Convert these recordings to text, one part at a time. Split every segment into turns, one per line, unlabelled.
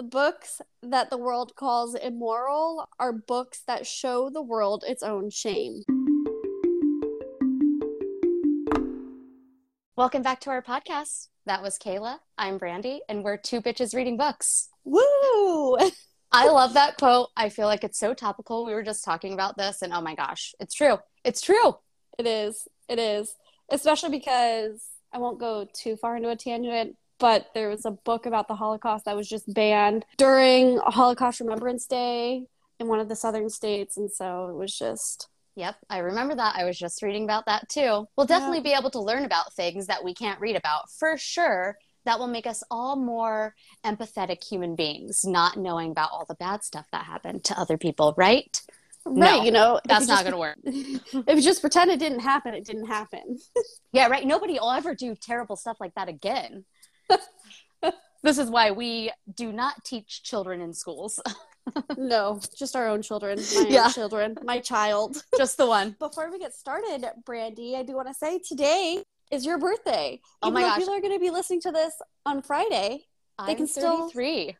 The books that the world calls immoral are books that show the world its own shame.
Welcome back to our podcast. That was Kayla. I'm Brandy, and we're two bitches reading books.
Woo!
I love that quote. I feel like it's so topical. We were just talking about this, and oh my gosh, it's true. It's true.
It is. It is. Especially because I won't go too far into a tangent, but there was a book about the Holocaust that was just banned during Holocaust Remembrance Day in one of the southern states. And so it was just.
Yep, I remember that. I was just reading about that too. We'll definitely
Yeah.
be able to learn about things that we can't read about for sure. That will make us all more empathetic human beings, not knowing about all the bad stuff that happened to other people, right?
Right,
No,
you know,
That's
you
not going to work.
If you just pretend it didn't happen, it didn't happen.
Yeah, right. Nobody will ever do terrible stuff like that again. this is why we do not teach children in schools.
no, just our own children, my
Yeah.
own children, my child.
Just the one.
Before we get started, Brandy, I do want to say today is your birthday.
Oh
Even
my gosh.
people are going to be listening to this on Friday, They
I'm
can still-
33.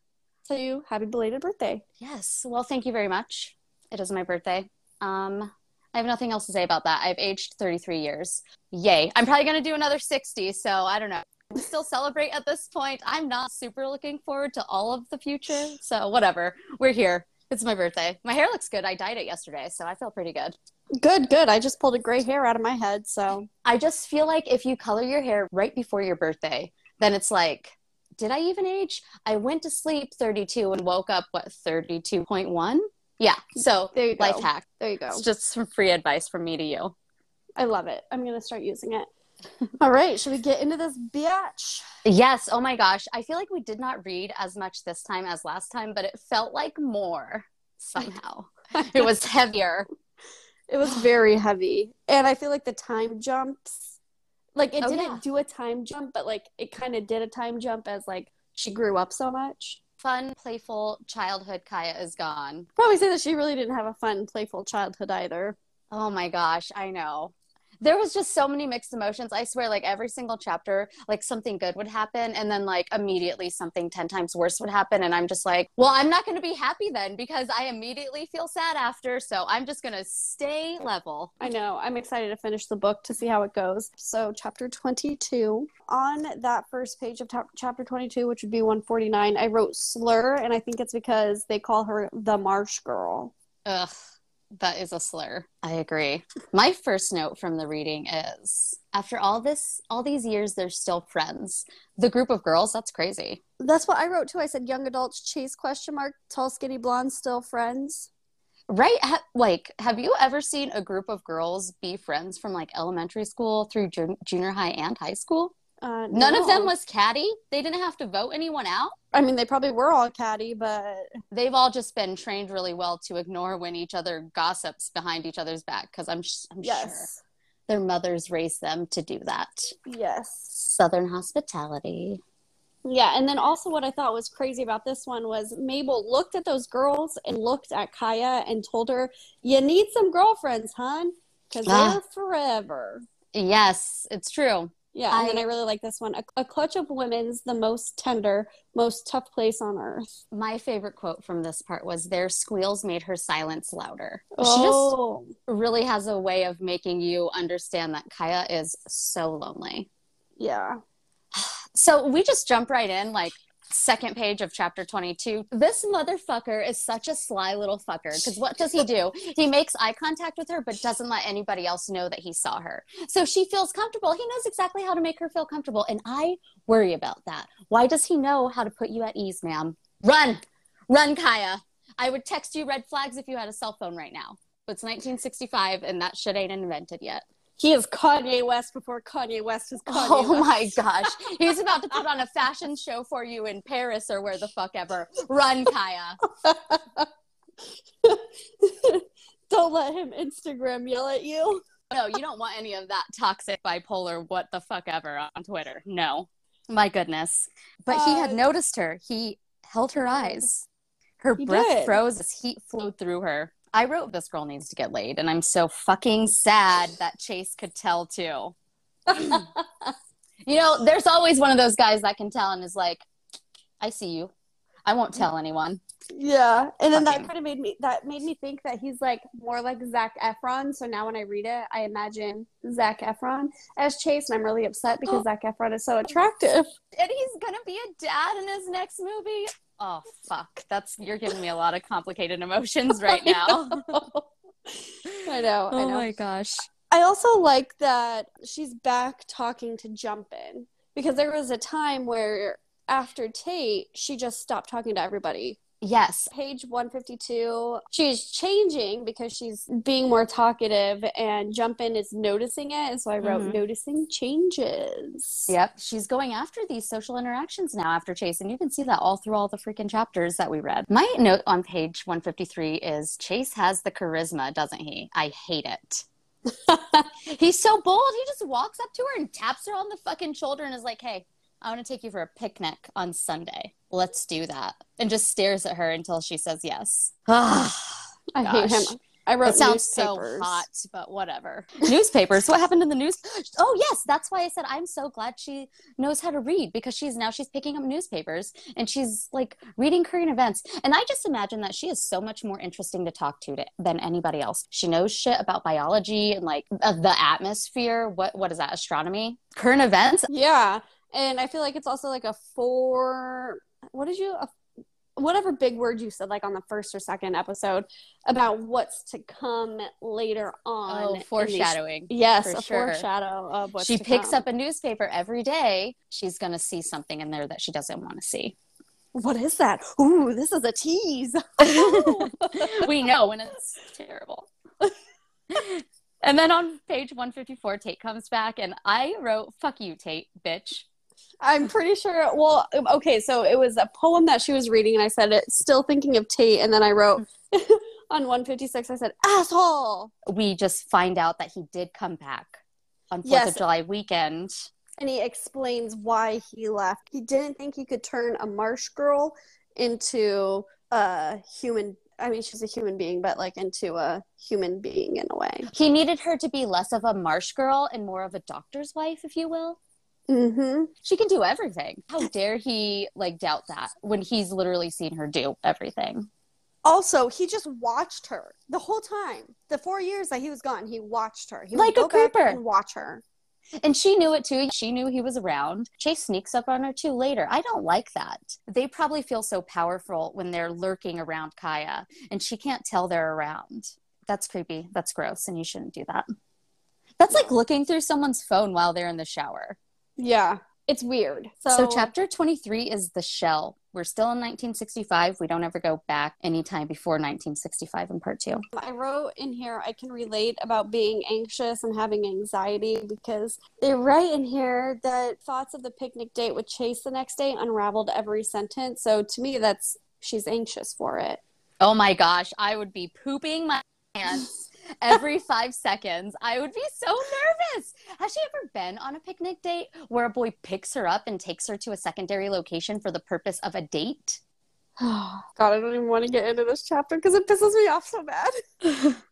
tell you happy belated birthday.
Yes. Well, thank you very much. It is my birthday. Um, I have nothing else to say about that. I've aged 33 years. Yay. I'm probably going to do another 60, so I don't know. Still celebrate at this point. I'm not super looking forward to all of the future, so whatever. We're here. It's my birthday. My hair looks good. I dyed it yesterday, so I feel pretty good.
Good, good. I just pulled a gray hair out of my head, so
I just feel like if you color your hair right before your birthday, then it's like, did I even age? I went to sleep 32 and woke up, what, 32.1? Yeah. So,
there you go.
life hack.
There you go.
It's just some free advice from me to you.
I love it. I'm going to start using it. All right, should we get into this bitch?
Yes. Oh my gosh. I feel like we did not read as much this time as last time, but it felt like more somehow. it was heavier.
It was very heavy. And I feel like the time jumps, like it
Oh,
didn't
yeah.
do a time jump, but like it kind of did a time jump as like she grew up so much.
Fun, playful childhood Kya is gone.
Probably say that she really didn't have a fun, playful childhood either.
Oh my gosh, I know. There was just so many mixed emotions. I swear, like every single chapter, like something good would happen, and then like immediately something 10 times worse would happen. And I'm just like, well, I'm not going to be happy then because I immediately feel sad after. So I'm just going to stay level.
I know. I'm excited to finish the book to see how it goes. So, chapter 22. On that first page of ta- chapter 22, which would be 149, I wrote slur, and I think it's because they call her the Marsh Girl.
Ugh, that is a slur. I agree. My first note from the reading is after all this, all these years, they're still friends. The group of girls, that's crazy.
That's what I wrote too. I said young adults chase question mark tall skinny blondes still friends.
Right? Ha- like, have you ever seen a group of girls be friends from like elementary school through jun- junior high and high school?
Uh,
None of them was catty. They didn't have to vote anyone out.
I mean, they probably were all catty, but
They've all just been trained really well to ignore when each other gossips behind each other's back because I'm, sh- I'm sure their mothers raised them to do that.
yes,
Southern hospitality.
yeah. And then also, what I thought was crazy about this one was Mabel looked at those girls and looked at Kya and told her, "You need some girlfriends, hon, because
Ah.
they're forever."
Yes, it's true.
Yeah, and then
I-
I really like this one. A, a clutch of women's the most tender, most tough place on earth.
My favorite quote from this part was their squeals made her silence louder. She
Oh,
just really has a way of making you understand that Kya is so lonely.
yeah.
So we just jump right in, like second page of chapter 22. This motherfucker is such a sly little fucker because what does he do? He makes eye contact with her, but doesn't let anybody else know that he saw her. So she feels comfortable. He knows exactly how to make her feel comfortable. And I worry about that. Why does he know how to put you at ease, ma'am? Run, run, Kya. I would text you red flags if you had a cell phone right now. But it's 1965 and that shit ain't invented yet.
He is Kanye West before Kanye West is Kanye
Oh
West.
my gosh. He's about to put on a fashion show for you in Paris or where the fuck ever. Run, Kya.
Don't let him Instagram yell at you.
No, you don't want any of that toxic bipolar what the fuck ever on Twitter. No. My goodness. But he had
Uh,
noticed her. He held her eyes. Her
He
breath
did.
froze as heat flowed through her. I wrote this girl needs to get laid, and I'm so fucking sad that Chase could tell too. You know, there's always one of those guys that can tell and is like, I see you. I won't tell anyone.
Yeah, and then
Fucking-
that kind of made me that made me think that he's like more like Zac Efron. So now when I read it, I imagine Zac Efron as Chase, and I'm really upset because Zac Efron is so attractive.
And he's gonna be a dad in his next movie. Oh fuck. That's you're giving me a lot of complicated emotions right now.
I know. I
oh
know.
my gosh.
I also like that she's back talking to Jumpin because there was a time where after Tate, she just stopped talking to everybody.
Yes.
Page 152, she's changing because she's being more talkative, and Jumpin is noticing it. And so I wrote
Mhm.
noticing changes.
Yep. She's going after these social interactions now after Chase. And you can see that all through all the freaking chapters that we read. My note on page 153 is Chase has the charisma, doesn't he? I hate it. He's so bold. He just walks up to her and taps her on the fucking shoulder and is like, hey, I want to take you for a picnic on Sunday. Let's do that. And just stares at her until she says yes.
I hate him. I wrote
It sounds
newspapers.
so hot, but whatever. Newspapers. What happened in the news? Oh yes, that's why I said I'm so glad she knows how to read because she's now she's picking up newspapers and she's like reading current events. And I just imagine that she is so much more interesting to talk to, to than anybody else. She knows shit about biology and like uh, the atmosphere. What what is that? Astronomy, current events.
Yeah. And I feel like it's also like a four, what did you, a, whatever big word you said, like on the first or second episode about what's to come later on.
Oh,
in these-
foreshadowing.
Yes,
for
a
sure.
foreshadow of what's
she
to
picks
come.
up a newspaper every day. She's gonna see something in there that she doesn't want to see.
What is that? Ooh, this is a tease.
we know when it's terrible. and then on page 154, Tate comes back, and I wrote, fuck you, Tate, bitch.
I'm pretty sure. Well, okay, so it was a poem that she was reading, and I said it. Still thinking of Tate, and then I wrote mm. on 156. I said asshole,
We just find out that he did come back on 4th
Yes.
of July weekend.
and he explains why he left. He didn't think he could turn a marsh girl into a human. I mean, she's a human being, but like into a human being in a way.
He needed her to be less of a marsh girl and more of a doctor's wife, if you will.
Mm-hmm.
She can do everything. How dare he like doubt that when he's literally seen her do everything?
Also, he just watched her the whole time. The four years that he was gone, he watched her. He
Like a creeper.
and watch her.
And she knew it too. She knew he was around. Chase sneaks up on her too later. I don't like that. They probably feel so powerful when they're lurking around Kya and she can't tell they're around. That's creepy. That's gross. And you shouldn't do that. That's like looking through someone's phone while they're in the shower.
Yeah, it's weird. So,
So, chapter 23 is the shell. We're still in 1965. We don't ever go back anytime before 1965 in part two.
I wrote in here I can relate about being anxious and having anxiety because they write in here that thoughts of the picnic date with Chase the next day unraveled every sentence. So to me, that's she's anxious for it.
Oh my gosh, I would be pooping my pants every five seconds. I would be so nervous. Has she ever been on a picnic date where a boy picks her up and takes her to a secondary location for the purpose of a date?
God, I don't even want to get into this chapter because it pisses me off so bad.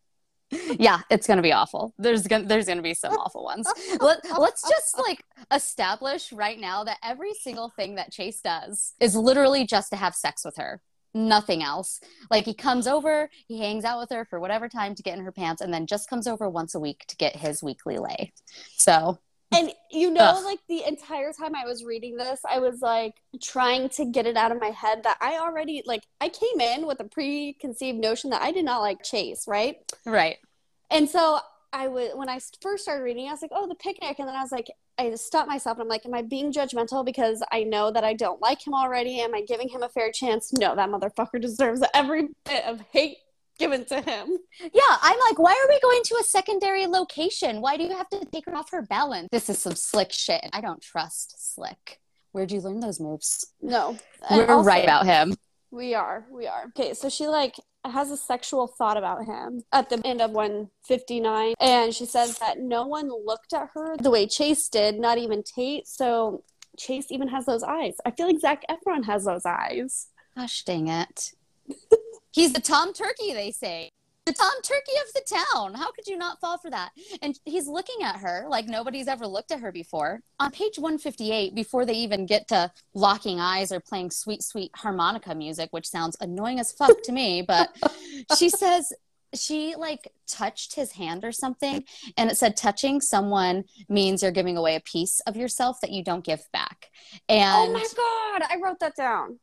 Yeah, it's gonna be awful. There's gonna there's gonna be some awful ones. Let, let's just like establish right now that every single thing that Chase does is literally just to have sex with her. Nothing else. Like he comes over, he hangs out with her for whatever time to get in her pants, and then just comes over once a week to get his weekly lay. So
And you know,
Ugh.
like the entire time I was reading this, I was like trying to get it out of my head that I already like I came in with a preconceived notion that I did not like Chase, right?
right.
And so I was when I first started reading, I was like, "Oh, the picnic," and then I was like, I stopped myself and I'm like, "Am I being judgmental because I know that I don't like him already? Am I giving him a fair chance? No, that motherfucker deserves every bit of hate given to him."
Yeah, I'm like, why are we going to a secondary location? Why do you have to take her off her balance? This is some slick shit. I don't trust slick. Where'd you learn those moves?
No, And
We're
also-
right about him.
We are, we are. Okay, so she like has a sexual thought about him at the end of 159 and she says that no one looked at her the way Chase did, not even Tate. So Chase even has those eyes. I feel like Zac Efron has those eyes.
Gosh dang it. He's the Tom Turkey, they say. The Tom Turkey of the town. How could you not fall for that? And he's looking at her like nobody's ever looked at her before. On page 158, before they even get to locking eyes or playing sweet, sweet harmonica music, which sounds annoying as fuck to me, but she says, she like touched his hand or something and it said touching someone means you're giving away a piece of yourself that you don't give back and
oh my god, I wrote that down.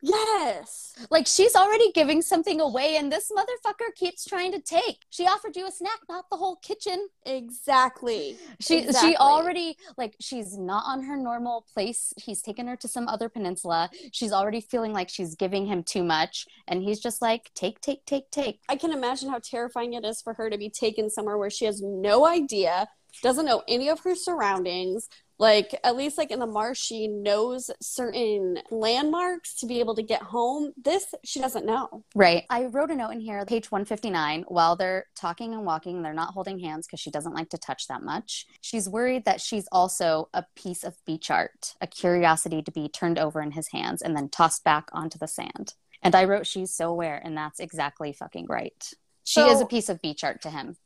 Yes.
like she's already giving something away and this motherfucker keeps trying to take she offered you a snack not the whole kitchen
Exactly.
she
Exactly.
she already like she's not on her normal place he's taken her to some other peninsula she's already feeling like she's giving him too much and he's just like take take take take
I can imagine how terrifying it is for her to be taken somewhere where she has no idea, doesn't know any of her surroundings. Like, at least like in the marsh, she knows certain landmarks to be able to get home. This, she doesn't know.
Right. I wrote a note in here, page 159, while they're talking and walking, they're not holding hands because she doesn't like to touch that much. She's worried that she's also a piece of beach art, a curiosity to be turned over in his hands and then tossed back onto the sand. And I wrote, she's so aware, and that's exactly fucking right. She
So-
is a piece of beach art to him.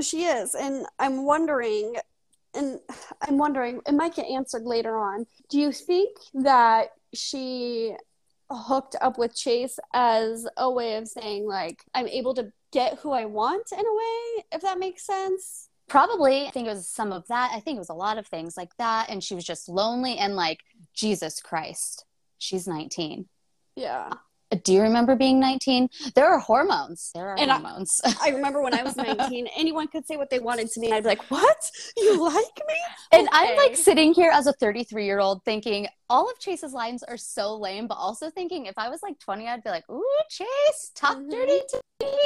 She is. And I'm wondering, and I'm wondering, it might get answered later on. Do you think that she hooked up with Chase as a way of saying, like, I'm able to get who I want in a way, if that makes sense?
Probably, I think it was some of that. I think it was a lot of things like that. And she was just lonely and like, Jesus Christ, she's 19.
Yeah.
Do you remember being 19? There are hormones. There are
And
hormones.
I remember when I was 19, anyone could say what they wanted to me. I'd be like, What? You like me?
and I'm like sitting here as a 33 year old thinking all of Chase's lines are so lame, but also thinking if I was like 20, I'd be like, Ooh, Chase, talk
Mhm.
dirty to me.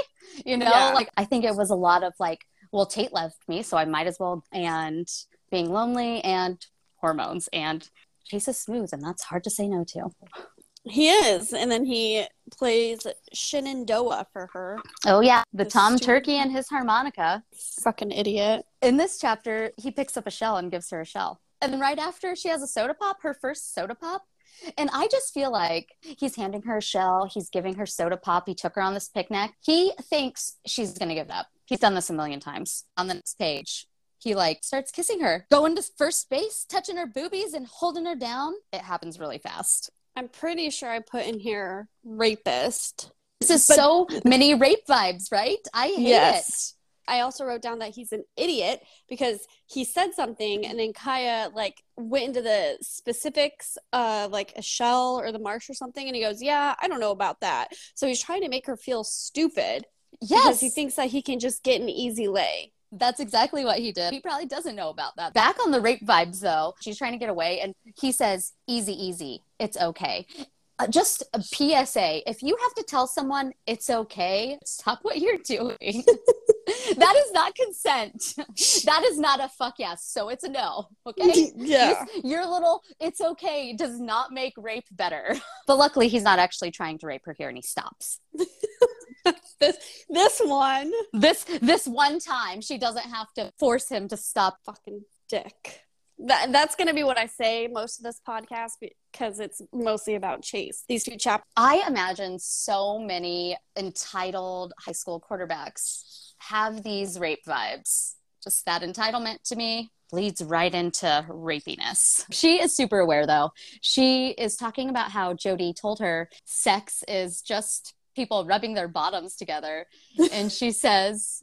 You know,
Yeah.
like I think it was a lot of like, well, Tate left me, so I might as well, and being lonely and hormones. And Chase is smooth, and that's hard to say no to.
He is. And then he plays Shenandoah for her.
Oh, yeah. The
The
Tom Turkey and his harmonica.
Fucking idiot.
in this chapter, he picks up a shell and gives her a shell. And then right after she has a soda pop, her first soda pop. And I just feel like he's handing her a shell, he's giving her soda pop. He took her on this picnic. He thinks she's going to give up. He's done this a million times. On the next page, he like starts kissing her, going to first base, touching her boobies and holding her down. It happens really fast.
I'm pretty sure I put in here rapist.
This is
But-
so many rape vibes, right? I hate
Yes. I also wrote down that he's an idiot because he said something and then Kya like went into the specifics of like a shell or the marsh or something and he goes, Yeah, I don't know about that. So he's trying to make her feel stupid
it.
because
Yes.
he thinks that he can just get an easy lay.
That's exactly what he did. He probably doesn't know about that. Back on the rape vibes, though, she's trying to get away, and he says, Easy, easy. It's okay. Uh, just a PSA if you have to tell someone it's okay, stop what you're doing. that is not consent. That is not a fuck yes. So it's a no. Okay?
yeah.
This- your little it's okay does not make rape better. But luckily, he's not actually trying to rape her here, and he stops.
This this one
This this one time, she doesn't have to force him to stop
fucking dick. That, that's going to be what I say most of this podcast because it's mostly about Chase. These two chapters.
I imagine so many entitled high school quarterbacks have these rape vibes. Just that entitlement to me leads right into rapiness. She is super aware though. She is talking about how Jody told her sex is just people rubbing their bottoms together. and she says,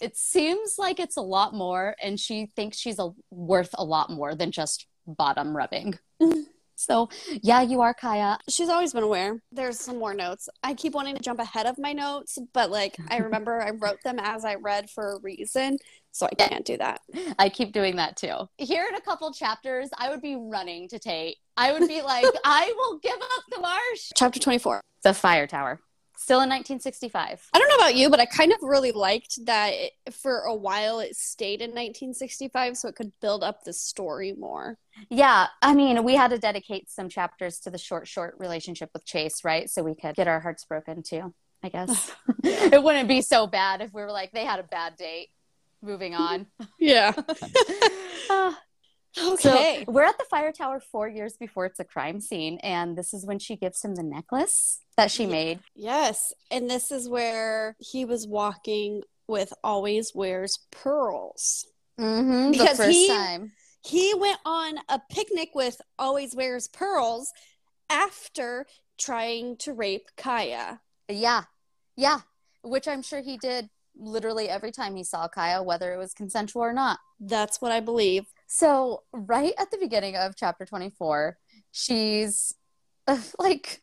it seems like it's a lot more, and she thinks she's a, worth a lot more than just bottom rubbing. so, yeah, you are Kya.
She's always been aware. There's some more notes. I keep wanting to jump ahead of my notes, but like I remember I wrote them as I read for a reason, so I can't do that.
I keep doing that too. Here in a couple chapters, I would be running to Tate. I would be like, I will give up the marsh.
Chapter 24.
The fire tower. Still in 1965.
I don't know about you, but I kind of really liked that it, for a while it stayed in 1965 so it could build up the story more.
Yeah, I mean, we had to dedicate some chapters to the short, short relationship with Chase, right? So we could get our hearts broken too, I guess. it wouldn't be so bad if we were like, they had a bad date. Moving on.
Yeah.
Ah.
Okay.
So we're at the fire tower four years before it's a crime scene, and this is when she gives him the necklace that she made.
yes. And this is where he was walking with always wears pearls.
Mm-hmm.
Because
the first
he-
time.
He went on a picnic with always wears pearls after trying to rape Kya.
Yeah. Yeah. Which I'm sure he did literally every time he saw Kya, whether it was consensual or not.
That's what I believe.
So, right at the beginning of chapter 24, she's like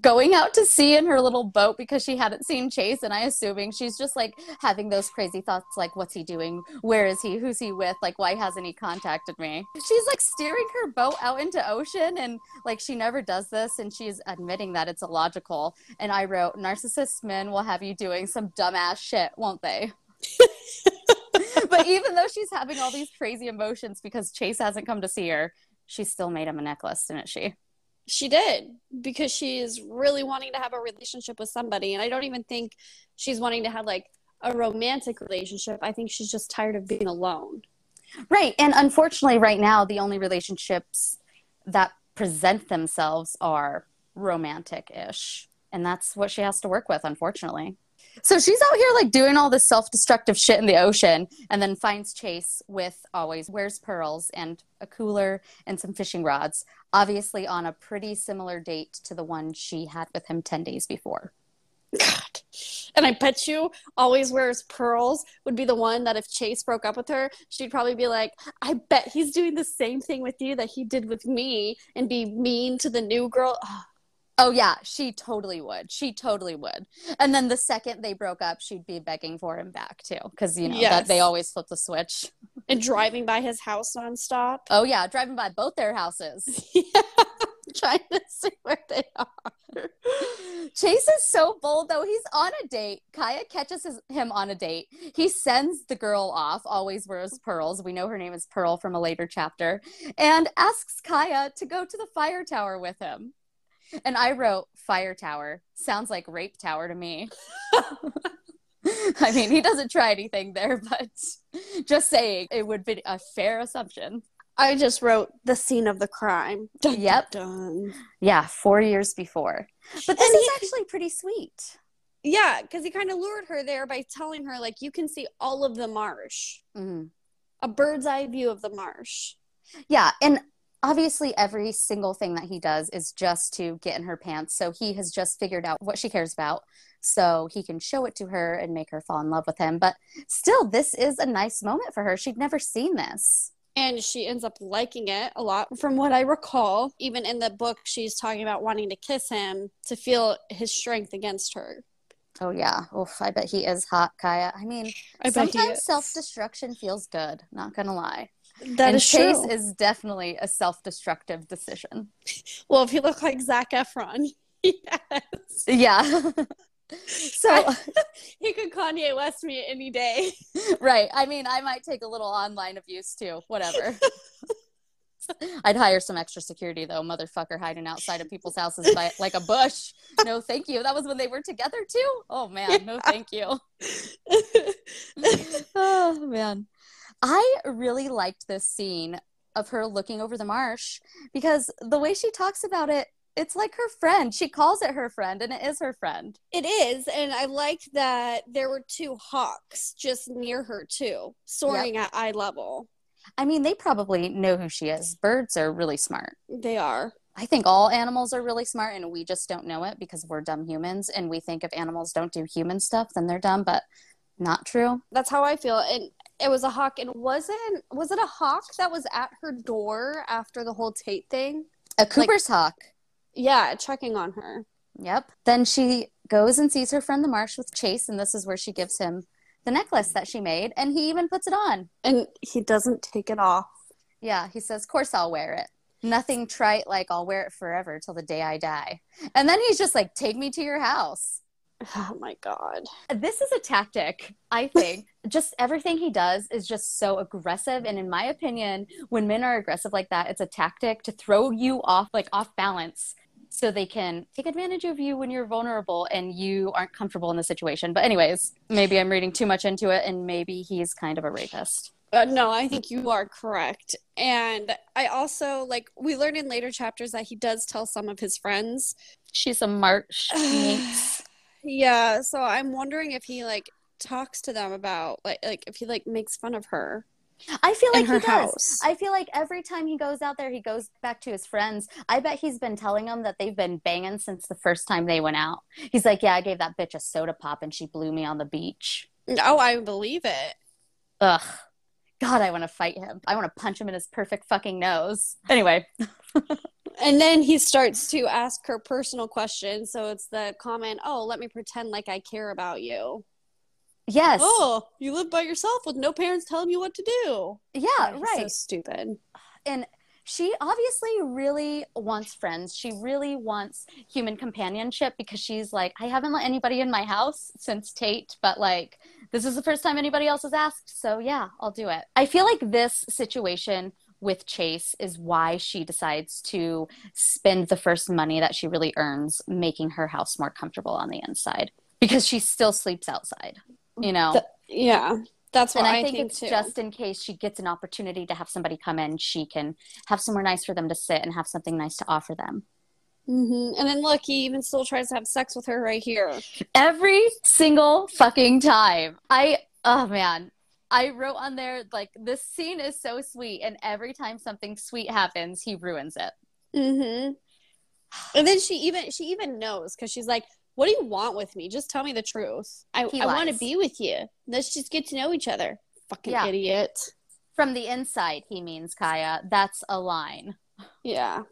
going out to sea in her little boat because she hadn't seen Chase. And I assuming she's just like having those crazy thoughts like, what's he doing? Where is he? Who's he with? Like, why hasn't he contacted me? She's like steering her boat out into ocean and like she never does this. And she's admitting that it's illogical. And I wrote, narcissist men will have you doing some dumbass shit, won't they? but even though she's having all these crazy emotions because Chase hasn't come to see her, she still made him a necklace, didn't she?
She did because she's really wanting to have a relationship with somebody. And I don't even think she's wanting to have like a romantic relationship. I think she's just tired of being alone.
Right. And unfortunately, right now, the only relationships that present themselves are romantic ish. And that's what she has to work with, unfortunately. So she's out here like doing all this self destructive shit in the ocean and then finds Chase with always wears pearls and a cooler and some fishing rods, obviously on a pretty similar date to the one she had with him 10 days before.
God. And I bet you always wears pearls would be the one that if Chase broke up with her, she'd probably be like, I bet he's doing the same thing with you that he did with me and be mean to the new girl. Ah,
Oh yeah, she totally would. She totally would. And then the second they broke up, she'd be begging for him back too, because you know that they always flip the switch.
And driving by his house nonstop.
Oh yeah, driving by both their houses.
yeah. Trying to see where they are.
Chase is so bold though. He's on a date. Kya catches his, him on a date. He sends the girl off. Always wears pearls. We know her name is Pearl from a later chapter, and asks Kya to go to the fire tower with him. And I wrote fire tower. Sounds like rape tower to me. I mean, he doesn't try anything there, but just saying it would be a fair assumption.
I just wrote the scene of the crime. Dun,
Yep.
Dun.
Yeah, four years before. But this
And
is
he-
actually pretty sweet.
Yeah, because he kind of lured her there by telling her, like, you can see all of the marsh,
Mhm.
a bird's eye view of the marsh.
Yeah, and obviously every single thing that he does is just to get in her pants. So he has just figured out what she cares about so he can show it to her and make her fall in love with him. But still, this is a nice moment for her. She'd never seen this.
And she ends up liking it a lot, from what I recall. Even in the book, she's talking about wanting to kiss him to feel his strength against her.
Oh yeah. Oof, I bet he is hot, Kya. I mean,
I
sometimes self-destruction feels good, not gonna lie.
That
and
is
Chase
true.
is definitely a self-destructive decision.
well, if you look like Zac Efron, yes.
Yeah. so
he could Kanye West me any day.
right. I mean, I might take a little online abuse too. Whatever. I'd hire some extra security though, motherfucker hiding outside of people's houses by, like a bush. No, thank you. That was when they were together too. Oh man, no, thank you. oh man, I really liked this scene of her looking over the marsh because the way she talks about it, it's like her friend. She calls it her friend, and it is her friend.
It is, and I liked that there were two hawks just near her too, soaring at eye level.
I mean, they probably know who she is. Birds are really smart.
They are.
I think all animals are really smart and we just don't know it because we're dumb humans and we think if animals don't do human stuff then they're dumb, but not true.
That's how I feel. And it was a hawk, and wasn't was it a hawk that was at her door after the whole Tate thing?
A Cooper's hawk.
Yeah, checking on her.
Yep. Then she goes and sees her friend the marsh with Chase and this is where she gives him the necklace that she made and he even puts it on.
And he doesn't take it off.
Yeah, he says, "Course I'll wear it." Nothing trite like I'll wear it forever till the day I die. And then he's just like, "Take me to your house."
Oh my god.
This is a tactic, I think. just everything he does is just so aggressive. And in my opinion, when men are aggressive like that, it's a tactic to throw you off, like off balance, so they can take advantage of you when you're vulnerable and you aren't comfortable in the situation. But, anyways, maybe I'm reading too much into it, and maybe he's kind of a rapist.
Uh, no, I think you are correct. And I also like we learn in later chapters that he does tell some of his friends.
She's a march.
yeah, so I'm wondering if he like talks to them about like like if he like makes fun of her.
I feel like he does.
house.
I feel like every time he goes out there, he goes back to his friends. I bet he's been telling them that they've been banging since the first time they went out. He's like, "Yeah, I gave that bitch a soda pop and she blew me on the beach."
Oh, I believe it.
Ugh. God, I want to fight him. I want to punch him in his perfect fucking nose. Anyway,
And then he starts to ask her personal questions. So it's the comment, "Oh, let me pretend like I care about you."
yes.
Oh, you live by yourself with no parents telling you what to do.
yeah, right.
So stupid.
and she obviously really wants friends. She really wants human companionship because she's like, I haven't let anybody in my house since Tate, but like, this is the first time anybody else has asked. So yeah, I'll do it. I feel like this situation with Chase is why she decides to spend the first money that she really earns making her house more comfortable on the inside because she still sleeps outside, you know?
Th- Yeah, that's what
and I,
I,
think, it's
too.
just in case she gets an opportunity to have somebody come in, she can have somewhere nice for them to sit and have something nice to offer them.
Mm-hmm. And then look, he even still tries to have sex with her right here.
Every single fucking time. I, oh man, I wrote on there, like, this scene is so sweet. And every time something sweet happens, he ruins it.
Mm-hmm. And then she even she even knows because she's like, "What do you want with me? Just tell me the truth. I I want to be with you. Let's just get to know each other." Fucking
Yeah.
idiot.
From the inside, he means Kya. That's a line.
Yeah.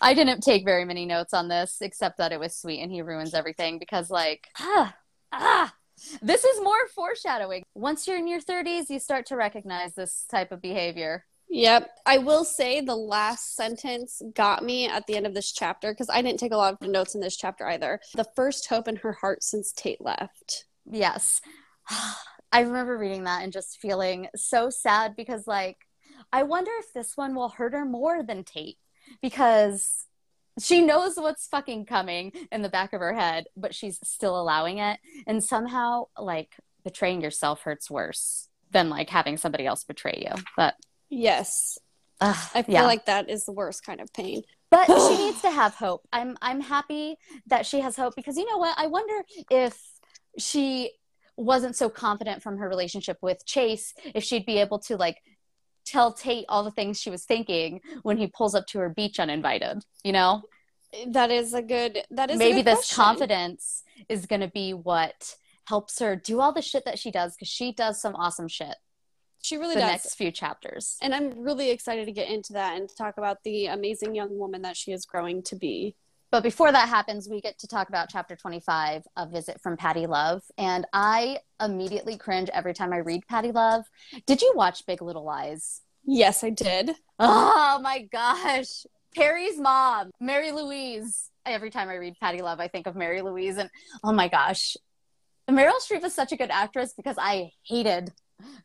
I didn't take very many notes on this, except that it was sweet and he ruins everything because, like, ah, ah, this is more foreshadowing. Once you're in your 30s, you start to recognize this type of behavior.
Yep. I will say the last sentence got me at the end of this chapter because I didn't take a lot of notes in this chapter either. The first hope in her heart since Tate left.
Yes. I remember reading that and just feeling so sad because, like, I wonder if this one will hurt her more than Tate because she knows what's fucking coming in the back of her head, but she's still allowing it. And somehow, like, betraying yourself hurts worse than like having somebody else betray you. But
Yes. I feel
yeah.
like that is the worst kind of pain.
but she needs to have hope. I'm I'm happy that she has hope because you know what? I wonder if she wasn't so confident from her relationship with Chase, if she'd be able to like tell Tate all the things she was thinking when he pulls up to her beach uninvited. You know,
That is a good that is
maybe this
question.
confidence is going to be what helps her do all the shit that she does because she does some awesome shit.
She really does.
The
does.
next few chapters.
And I'm really excited to get into that and to talk about the amazing young woman that she is growing to be.
But before that happens, we get to talk about chapter 25, A Visit from Patty Love. And I immediately cringe every time I read Patty Love. Did you watch Big Little Lies?
Yes, I did.
Oh my gosh. Perry's mom, Mary Louise. Every time I read Patty Love, I think of Mary Louise. And oh my gosh. Meryl Streep is such a good actress because I hated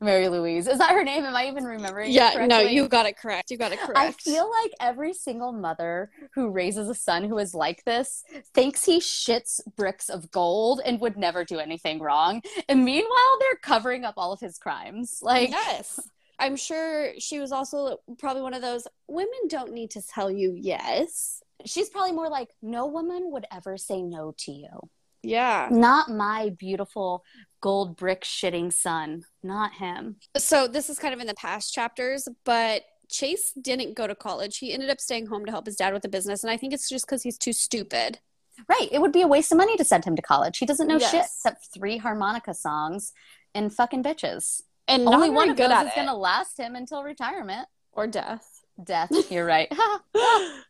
Mary Louise. Is that her name? Am I even remembering?
Yeah, no, you got it correct. You got it correct.
I feel like every single mother who raises a son who is like this thinks he shits bricks of gold and would never do anything wrong. And meanwhile, they're covering up all of his crimes. Like,
yes. I'm sure she was also probably one of those women don't need to tell you yes.
she's probably more like, no woman would ever say no to you.
Yeah.
Not my beautiful gold brick shitting son. Not him.
So this is kind of in the past chapters, but Chase didn't go to college. He ended up staying home to help his dad with the business, and I think it's just because he's too stupid.
Right. It would be a waste of money to send him to college. He doesn't know shit except three harmonica songs and fucking bitches.
And
Only one of
good
those is going to last him until retirement.
or death.
Death. You're right.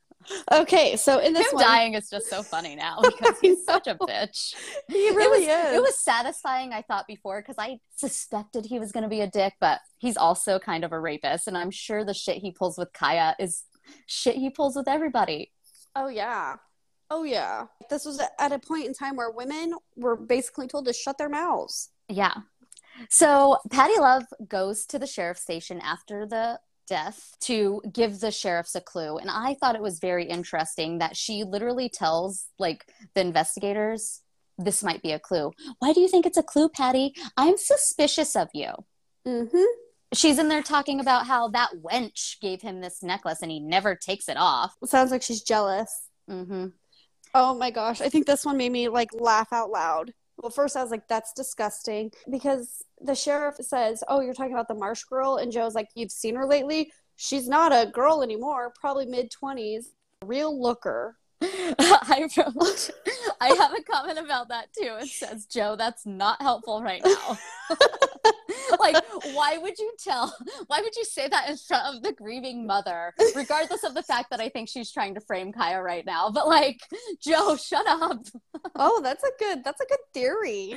okay, so in this
him
one,
dying is just so funny now because he's such a bitch.
he
it
really
was,
is.
It was satisfying, I thought before, because I suspected he was going to be a dick, but he's also kind of a rapist. And I'm sure the shit he pulls with Kya is shit he pulls with everybody.
Oh yeah. Oh yeah. This was at a point in time where women were basically told to shut their mouths.
Yeah. So Patty Love goes to the sheriff's station after the death to give the sheriffs a clue. And I thought it was very interesting that she literally tells like the investigators, this might be a clue. Why do you think it's a clue, Patty? I'm suspicious of you.
Mm-hmm.
she's in there talking about how that wench gave him this necklace and he never takes it off.
Sounds like she's jealous.
Mm-hmm.
Oh my gosh. I think this one made me like laugh out loud. Well, first I was like, that's disgusting because the sheriff says, Oh, you're talking about the Marsh girl. And Joe's like, You've seen her lately? She's not a girl anymore, probably mid 20s. Real looker.
I wrote, I have a comment about that too. It says, Joe, that's not helpful right now. like, why would you tell, why would you say that in front of the grieving mother, regardless of the fact that I think she's trying to frame Kya right now? But like, Joe, shut up.
oh, that's a good, that's a good theory.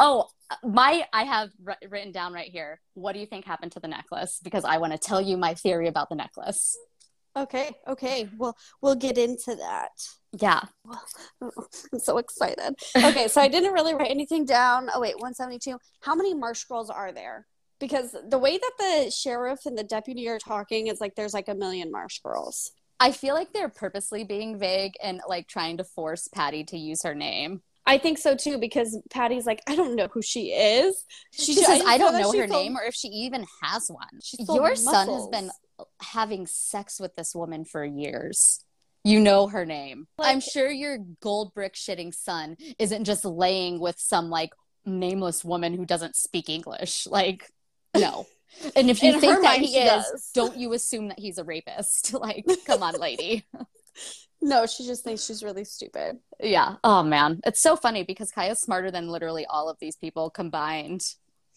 Oh, my, I have r- written down right here. What do you think happened to the necklace? Because I want to tell you my theory about the necklace.
Okay, okay. Well, we'll get into that.
Yeah.
I'm so excited. Okay, so I didn't really write anything down. Oh wait, 172. How many Marsh girls are there? Because the way that the sheriff and the deputy are talking is like there's like a million Marsh girls.
I feel like they're purposely being vague and like trying to force Patty to use her name.
I think so too because Patty's like, I don't know who she is.
She, says, I, don't know her name or if she even has one. Your son has been having sex with this woman for years. You know her name. Like, I'm sure your gold brick shitting son isn't just laying with some like nameless woman who doesn't speak English. Like, no. And if you think that he is, does. don't you assume that he's a rapist? Like, come on, lady.
No, she just thinks she's really stupid.
Yeah. Oh man, it's so funny because Kya's smarter than literally all of these people combined.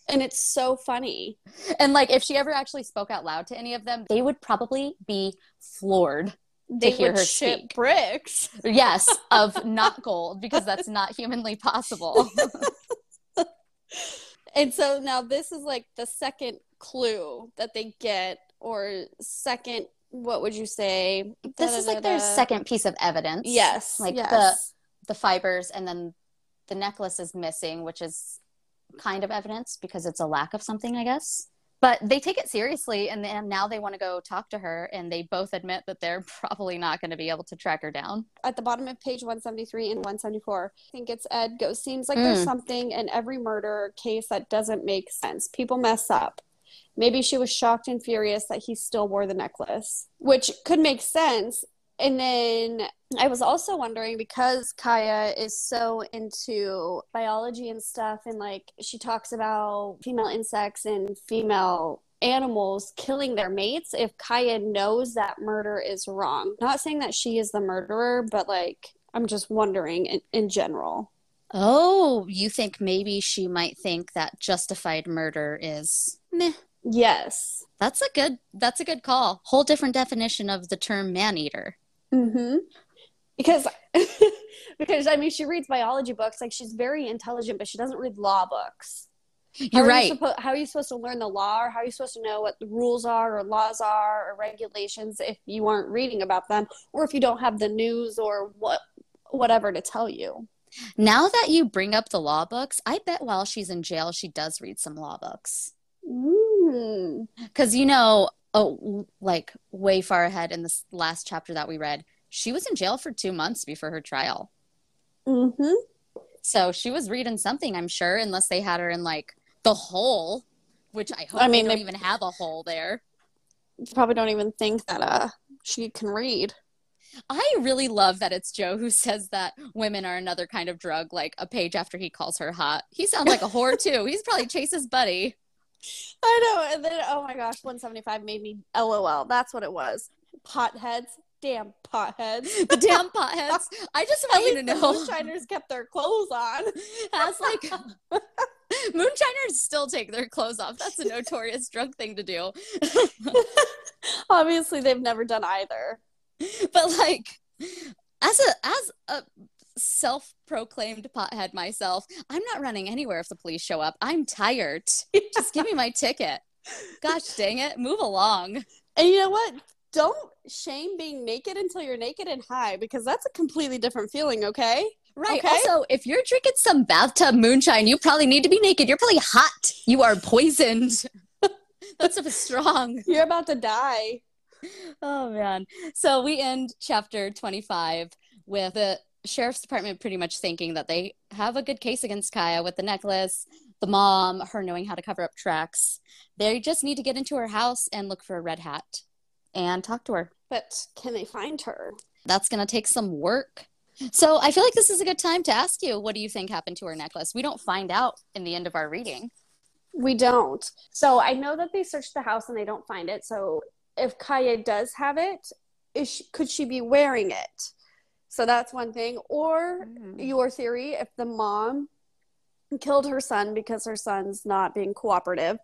And it's so funny.
And like if she ever actually spoke out loud to any of them, they would probably be floored
they to hear her speak. bricks.
Yes, of not gold because that's not humanly possible.
and so now this is like the second clue that they get or second what would you say?
This is like their second piece of evidence.
Yes.
Like
yes.
the the fibers and then the necklace is missing, which is kind of evidence because it's a lack of something, I guess. But they take it seriously and then now they want to go talk to her and they both admit that they're probably not going to be able to track her down.
At the bottom of page 173 and 174, I think it's Ed goes, seems like mm. there's something in every murder case that doesn't make sense. People mess up. Maybe she was shocked and furious that he still wore the necklace, which could make sense. And then I was also wondering because Kya is so into biology and stuff, and like she talks about female insects and female animals killing their mates, if Kya knows that murder is wrong. Not saying that she is the murderer, but like I'm just wondering in, in general.
Oh, you think maybe she might think that justified murder is meh.
Yes.
That's a good that's a good call. Whole different definition of the term man eater.
Mhm. Because because I mean she reads biology books like she's very intelligent but she doesn't read law books.
You're how right.
You suppo- how are you supposed to learn the law or how are you supposed to know what the rules are or laws are or regulations if you aren't reading about them or if you don't have the news or what whatever to tell you?
Now that you bring up the law books, I bet while she's in jail she does read some law books. Because, you know, oh, like way far ahead in this last chapter that we read, she was in jail for two months before her trial.
Mm-hmm.
So she was reading something, I'm sure, unless they had her in like the hole, which I hope I mean, they don't they even have a hole there.
Probably don't even think that uh she can read.
I really love that it's Joe who says that women are another kind of drug, like a page after he calls her hot. He sounds like a whore too. He's probably Chase's buddy.
I know. And then, oh my gosh, 175 made me LOL. That's what it was. Potheads. Damn potheads.
The damn potheads. I just want you to know.
Moonshiners kept their clothes on.
That's like. Moonshiners still take their clothes off. That's a notorious drug thing to do.
Obviously, they've never done either.
But like, as a as a self-proclaimed pothead myself. I'm not running anywhere if the police show up. I'm tired. Just give me my ticket. Gosh dang it. Move along.
And you know what? Don't shame being naked until you're naked and high because that's a completely different feeling okay?
Right. Okay? also if you're drinking some bathtub moonshine you probably need to be naked. You're probably hot. You are poisoned. That stuff is strong.
You're about to die.
Oh man. So we end chapter 25 with the sheriff's department pretty much thinking that they have a good case against Kya with the necklace. the mom, her knowing how to cover up tracks. They just need to get into her house and look for a red hat and talk to her.
But can they find her?
That's going to take some work. So I feel like this is a good time to ask you what do you think happened to her necklace? We don't find out in the end of our reading.
We don't. So I know that they searched the house and they don't find it. So if Kya does have it, is she, could she be wearing it? So that's one thing. Or
Mm.
your theory, if the mom killed her son because her son's not being cooperative,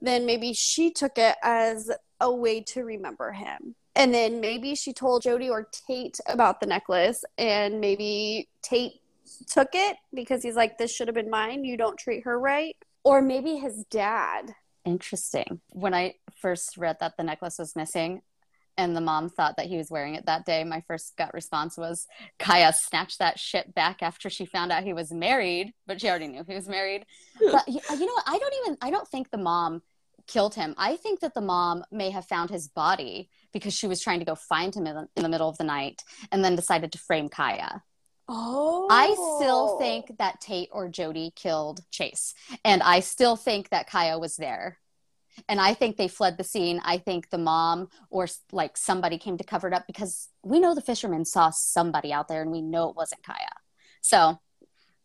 then maybe she took it as a way to remember him. And then maybe she told Jody or Tate about the necklace, and maybe Tate took it because he's like, This should have been mine. You don't treat her right. Or maybe his dad.
Interesting. When I first read that the necklace was missing and the mom thought that he was wearing it that day, my first gut response was Kya snatched that shit back after she found out he was married, but she already knew he was married. But you know what? I don't even, I don't think the mom killed him. I think that the mom may have found his body because she was trying to go find him in the, in the middle of the night and then decided to frame Kya.
Oh.
I still oh. think that Tate or Jodie killed Chase. And I still think that Kya was there. And I think they fled the scene. I think the mom or like somebody came to cover it up because we know the fishermen saw somebody out there and we know it wasn't Kya. So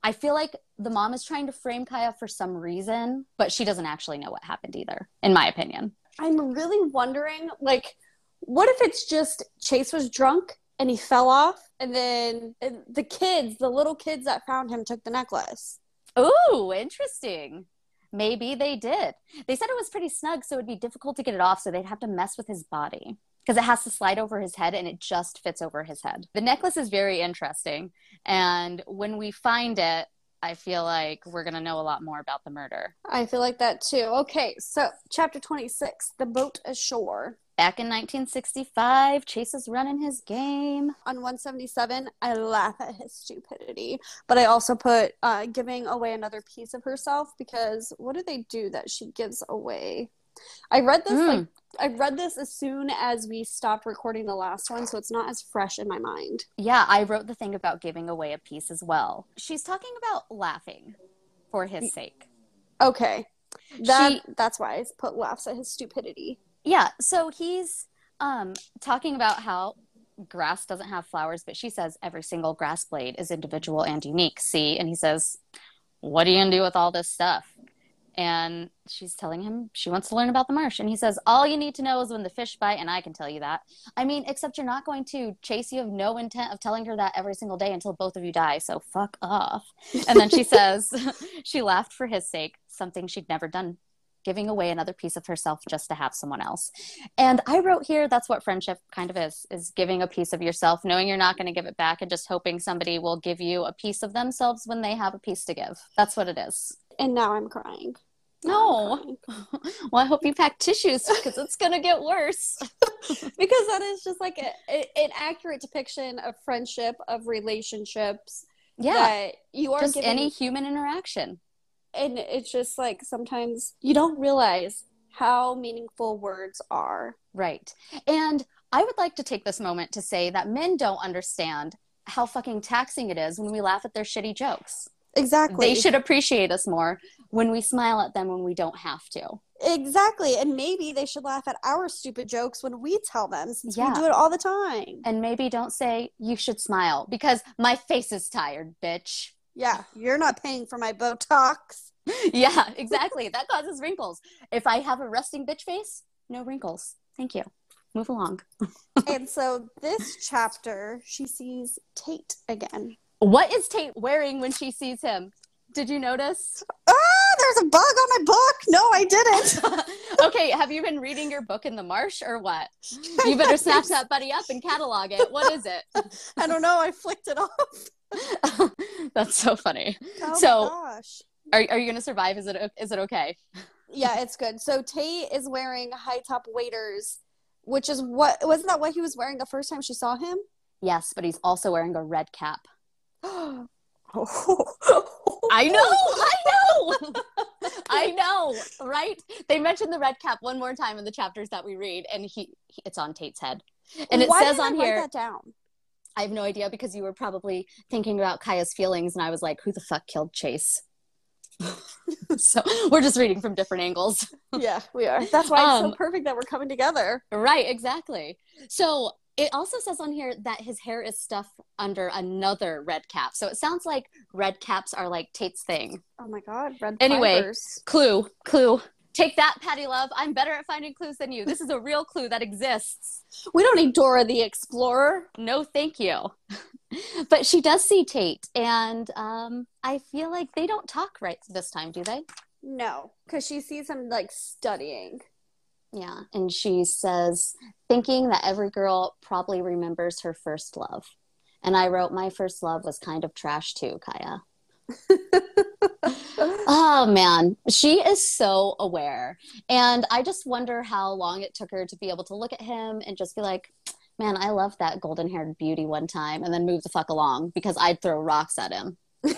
I feel like the mom is trying to frame Kya for some reason, but she doesn't actually know what happened either, in my opinion.
I'm really wondering, like, what if it's just Chase was drunk and he fell off, and then the kids, the little kids that found him, took the necklace.
Ooh, interesting. Maybe they did. They said it was pretty snug, so it'd be difficult to get it off, so they'd have to mess with his body because it has to slide over his head and it just fits over his head. The necklace is very interesting. And when we find it, I feel like we're going to know a lot more about the murder.
I feel like that too. Okay, so chapter 26, the boat ashore.
Back in 1965, Chase is running his game.
On 177, I laugh at his stupidity, but I also put uh, giving away another piece of herself because what do they do that she gives away? I read this
Mm.
like I read this as soon as we stopped recording the last one, so it's not as fresh in my mind.
Yeah, I wrote the thing about giving away a piece as well. She's talking about laughing for his sake.
Okay, that
She-
that's why I put laughs at his stupidity.
Yeah, so he's um talking about how grass doesn't have flowers, but she says every single grass blade is individual and unique. See, and he says, "What are you gonna do with all this stuff?" And she's telling him she wants to learn about the marsh, and he says, "All you need to know is when the fish bite, and I can tell you that." I mean, except you're not going to chase. You have no intent of telling her that every single day until both of you die. So fuck off. And then she says, she laughed for his sake, something she'd never done giving away another piece of herself just to have someone else. And I wrote here that's what friendship kind of is is giving a piece of yourself, knowing you're not going to give it back and just hoping somebody will give you a piece of themselves when they have a piece to give. That's what it is.
And now I'm crying. Now
No.
I'm crying.
well, I hope you pack tissues because it's going to get worse.
because that is just like a, a- an accurate depiction of friendship, of relationships.
Yeah.
that you are
just
giving,
any human interaction.
And it's just like sometimes you don't realize how meaningful words are.
Right. And I would like to take this moment to say that men don't understand how fucking taxing it is when we laugh at their shitty jokes.
Exactly.
They should appreciate us more when we smile at them when we don't have to.
exactly, and maybe they should laugh at our stupid jokes when we tell them, since
Yeah.
we do it all the time.
And maybe don't say, you should smile because my face is tired, bitch.
Yeah, you're not paying for my Botox.
yeah, exactly. that causes wrinkles. If I have a resting bitch face, no wrinkles. Thank you. Move along.
and so this chapter, she sees Tate again.
What is Tate wearing when she sees him? Did you notice?
Ah, there's a bug on my book. No, I didn't.
okay, have you been reading your book in the marsh or what? You better snatch that buddy up and catalog it. What is it?
I don't know. I flicked it off.
That's so funny.
Oh
So-
gosh.
Are, are you going to survive? Is it is it okay?
Yeah, it's good. So Tate is wearing high top waders, which is what wasn't that what he was wearing the first time she saw him?
Yes, but he's also wearing a red cap. I know, I know, I know, right? They mentioned the red cap one more time in the chapters that we read, and he, he it's on Tate's head, and it
Why
says
did I
on
write
here.
that down.
I have no idea because you were probably thinking about Kya's feelings, and I was like, "Who the fuck killed Chase?" so we're just reading from different angles.
yeah, we are. That's why it's
Um,
so perfect that we're coming together.
Right, exactly. So it also says on here that his hair is stuffed under another red cap. So it sounds like red caps are like Tate's thing.
Oh my god, red
Anyway.
fibers.
Clue, clue. Take that, Patti Love. I'm better at finding clues than you. This is a real clue that exists.
We don't need Dora the Explorer.
No, thank you. but she does see Tate, and um, I feel like they don't talk right this time, do they?
No, because she sees him like studying.
Yeah. And she says, thinking that every girl probably remembers her first love. And I wrote, my first love was kind of trash too, Kya. Oh man, she is so aware. And I just wonder how long it took her to be able to look at him and just be like, man, I love that golden haired beauty one time and then move the fuck along because I'd throw rocks at him.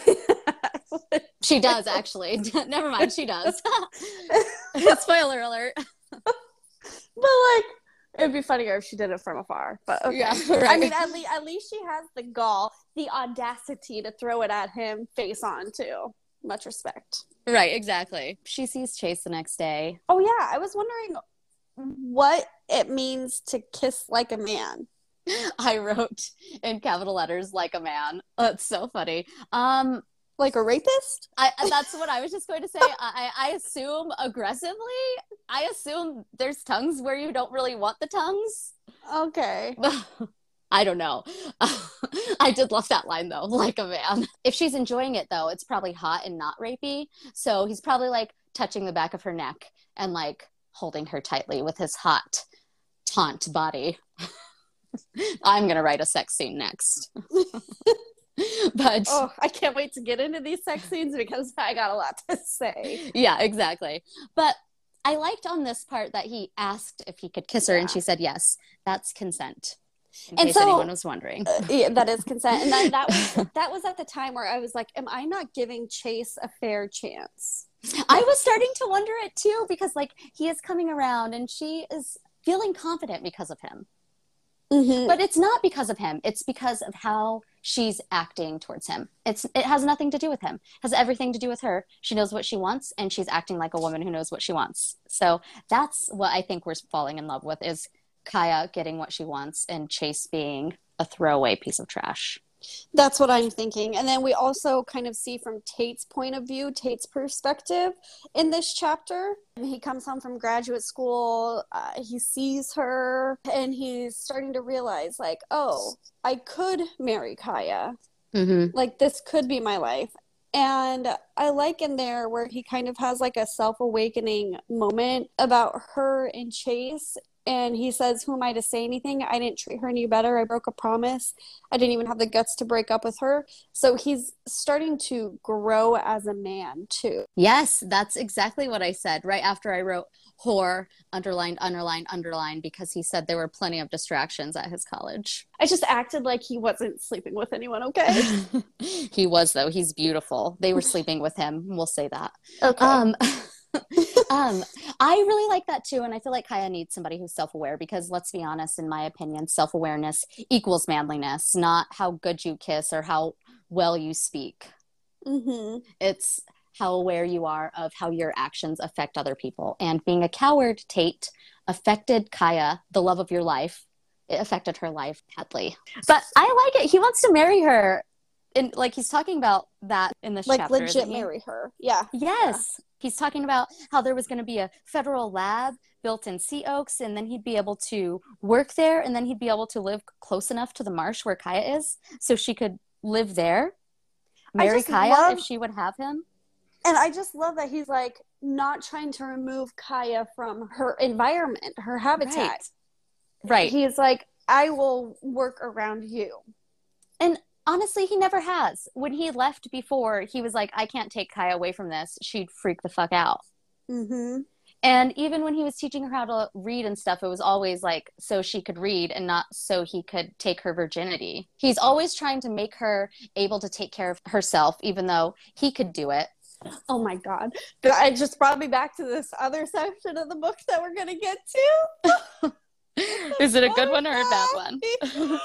She does actually. Never mind, she does. Spoiler alert.
But like, it'd be funnier if she did it from afar. But okay.
Yeah,
I mean, at least at least she has the gall, the audacity to throw it at him face on too. Much respect.
Right, exactly. She sees Chase the next day.
Oh yeah, I was wondering what it means to kiss like a man.
I wrote in capital letters like a man. That's so funny. Um,
Like a rapist?
I that's what I was just going to say. I, I assume aggressively. I assume there's tongues where you don't really want the tongues.
Okay.
I don't know. I did love that line though, like a man. If she's enjoying it though, it's probably hot and not rapey. So he's probably like touching the back of her neck and like holding her tightly with his hot taunt body. I'm gonna write a sex scene next. but
Oh, I can't wait to get into these sex scenes because I got a lot to say.
yeah, exactly. But I liked on this part that he asked if he could kiss her, and she said yes. That's consent. In
And
case
so-
anyone was wondering.
Uh, yeah, that is consent, and that, that was that was at the time where I was like, "Am I not giving Chase a fair chance?"
I was starting to wonder it too because like he is coming around and she is feeling confident because of him.
Mm-hmm.
But it's not because of him. It's because of how she's acting towards him. It's it has nothing to do with him. It has everything to do with her. She knows what she wants and she's acting like a woman who knows what she wants. So that's what I think we're falling in love with is Kya getting what she wants and Chase being a throwaway piece of trash.
That's what I'm thinking. And then we also kind of see from Tate's point of view, Tate's perspective in this chapter. He comes home from graduate school, uh, he sees her, and he's starting to realize, like, oh, I could marry Kya.
Mm-hmm.
Like, this could be my life. And I like in there where he kind of has like a self awakening moment about her and Chase. And he says, Who am I to say anything? I didn't treat her any better. I broke a promise. I didn't even have the guts to break up with her. So he's starting to grow as a man, too.
Yes, that's exactly what I said right after I wrote whore, underlined, underlined, underlined, because he said there were plenty of distractions at his college.
I just acted like he wasn't sleeping with anyone, okay?
he was, though. He's beautiful. They were sleeping with him. We'll say that.
Okay.
Um, um, I really like that too. And I feel like Kya needs somebody who's self aware because let's be honest, in my opinion, self awareness equals manliness, not how good you kiss or how well you speak.
hmm
It's how aware you are of how your actions affect other people. And being a coward, Tate, affected Kya, the love of your life. It affected her life badly. But I like it. He wants to marry her. And like he's talking about that in this
Like,
chapter.
legit marry her. Yeah.
Yes. He's talking about how there was going to be a federal lab built in Sea Oaks, and then he'd be able to work there, and then he'd be able to live close enough to the marsh where Kya is, so she could live there, marry Kya
love-
if she would have him.
And I just love that he's like not trying to remove Kya from her environment, her habitat.
Right.
He's like, I will work around you.
And honestly, he never has. When he left before, he was like, I can't take Kya away from this. She'd freak the fuck out.
Mm-hmm.
And even when he was teaching her how to read and stuff, it was always like so she could read and not so he could take her virginity. He's always trying to make her able to take care of herself, even though he could do it.
Oh my god. But I just brought me back to this other section of the book that we're gonna get to.
Is it a good one or a bad one?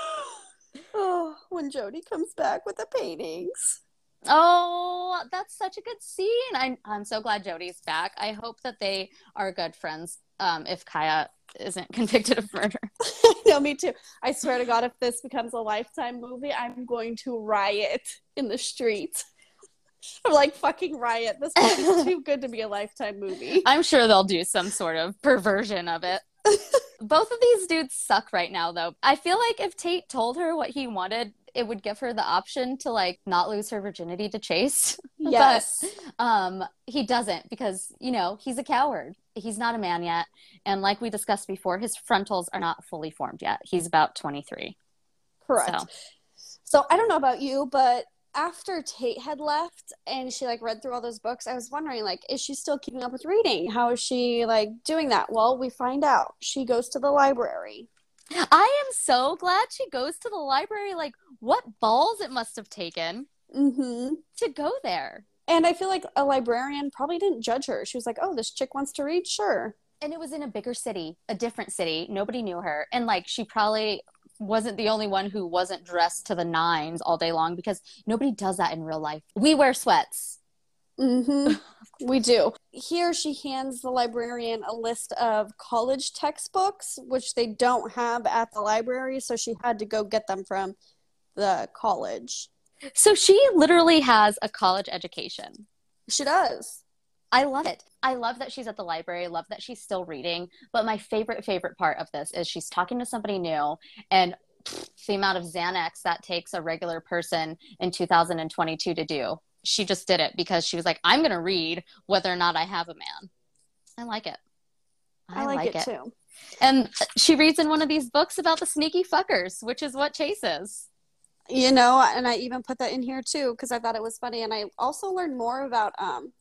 oh, when Jodie comes back with the paintings.
Oh, that's such a good scene. I'm I'm so glad Jodie's back. I hope that they are good friends. Um, if Kya isn't convicted of murder.
no, me too. I swear to God, if this becomes a lifetime movie, I'm going to riot in the streets. I'm like fucking riot. This is too good to be a lifetime movie.
I'm sure they'll do some sort of perversion of it. Both of these dudes suck right now, though. I feel like if Tate told her what he wanted, it would give her the option to like not lose her virginity to Chase.
Yes.
but um, he doesn't because you know he's a coward. He's not a man yet, and like we discussed before, his frontals are not fully formed yet. He's about 23.
Correct.
So.
So I don't know about you, but after Tate had left and she like read through all those books, I was wondering like, is she still keeping up with reading? How is she like doing that? Well, we find out she goes to the library.
I am so glad she goes to the library. Like, what balls it must have taken
Mm-hmm.
to go there.
And I feel like a librarian probably didn't judge her. She was like, "Oh, this chick wants to read, sure."
And it was in a bigger city, a different city. Nobody knew her. And like, she probably wasn't the only one who wasn't dressed to the nines all day long because nobody does that in real life. We wear sweats.
Mm-hmm. we do. Here, she hands the librarian a list of college textbooks, which they don't have at the library, so she had to go get them from the college.
So she literally has a college education.
She does.
I love it. I love that she's at the library. I Love that she's still reading. But my favorite, favorite part of this is she's talking to somebody new and pfft, the amount of Xanax that takes a regular person in 2022 to do. She just did it because she was like, I'm going to read whether or not I have a man. I like it.
I, like, it, too.
And she reads in one of these books about the sneaky fuckers, which is what Chase is.
You know, and I even put that in here too because I thought it was funny, and I also learned more about um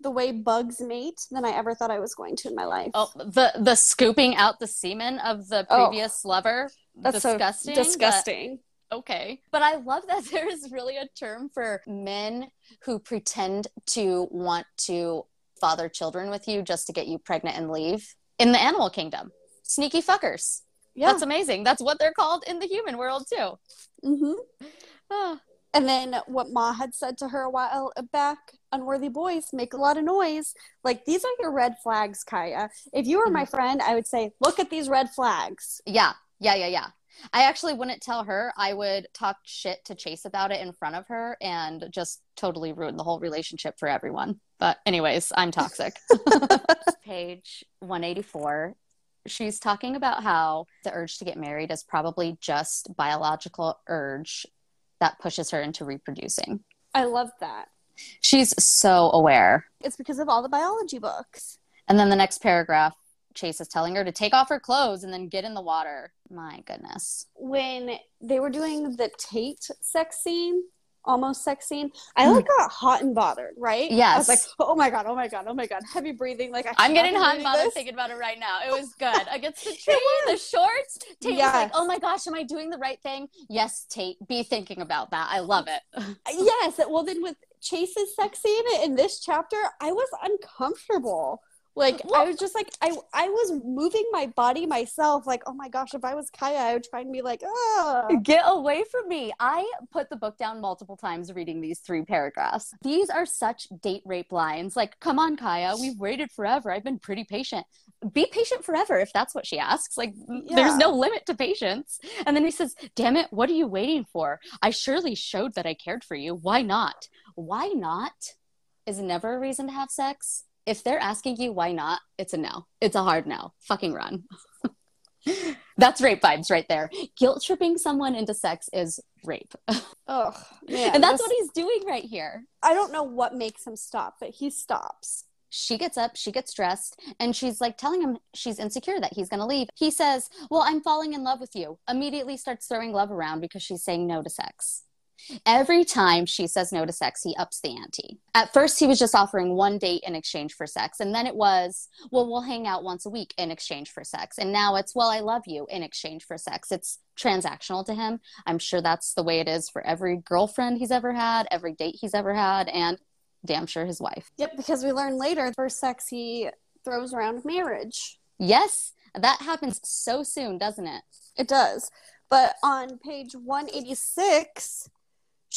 the way bugs mate than I ever thought I was going to in my life.
Oh, the the scooping out the semen of the
Oh,
previous lover.
That's
disgusting.
so
but-
disgusting.
okay. But I love that there is really a term for men who pretend to want to father children with you just to get you pregnant and leave in the animal kingdom. Sneaky fuckers.
Yeah.
That's amazing. That's what they're called in the human world too.
hmm
Ah.
And then what Ma had said to her a while back, unworthy boys make a lot of noise. Like these are your red flags, Kya. If you were my mm-hmm. friend, I would say, look at these red flags.
Yeah, yeah, yeah, yeah. I actually wouldn't tell her. I would talk shit to Chase about it in front of her and just totally ruin the whole relationship for everyone. But, anyways, I'm toxic. Page 184. She's talking about how the urge to get married is probably just biological urge that pushes her into reproducing.
I love that.
She's so aware.
It's because of all the biology books.
And then the next paragraph, Chase is telling her to take off her clothes and then get in the water. My goodness.
When they were doing the Tate sex scene, almost sex scene, I oh like got hot and bothered, right?
Yes.
I was like, oh my god, oh my god, oh my god, heavy breathing. Like I
I'm getting hot and bothered
this.
thinking about it right now. It oh was good. Against the tree, the shorts. Tate
Yes.
like, "Oh my gosh, am I doing the right thing?" Yes, Tate. Be thinking about that. I love it.
Yes. Well, then with Chase's sex scene in this chapter, I was uncomfortable. Like I was just like I I was moving my body myself. Like oh my gosh, if I was Kya, I would try and be like, oh.
Get away from me. I put the book down multiple times reading these three paragraphs. These are such date rape lines. Like, come on, Kya, we've waited forever. I've been pretty patient. Be patient forever if that's what she asks. Like,
Yeah.
there's no limit to patience. And then he says, Damn it, what are you waiting for? I surely showed that I cared for you. Why not? Why not is never a reason to have sex. If they're asking you why not, it's a no. It's a hard no. Fucking run. That's rape vibes right there. Guilt tripping someone into sex is rape.
Oh man,
and that's
this-
what he's doing right here.
I don't know what makes him stop, but he stops.
She gets up, she gets dressed, and she's like telling him she's insecure that he's going to leave. He says, Well, I'm falling in love with you. Immediately starts throwing love around because she's saying no to sex. Every time she says no to sex, he ups the ante. At first, he was just offering one date in exchange for sex. And then it was, well, we'll hang out once a week in exchange for sex. And now it's, well, I love you in exchange for sex. It's transactional to him. I'm sure that's the way it is for every girlfriend he's ever had, every date he's ever had, and damn sure his wife.
Yep, because we learn later for sex he throws around marriage.
Yes, that happens so soon, doesn't it?
It does. But on page 186,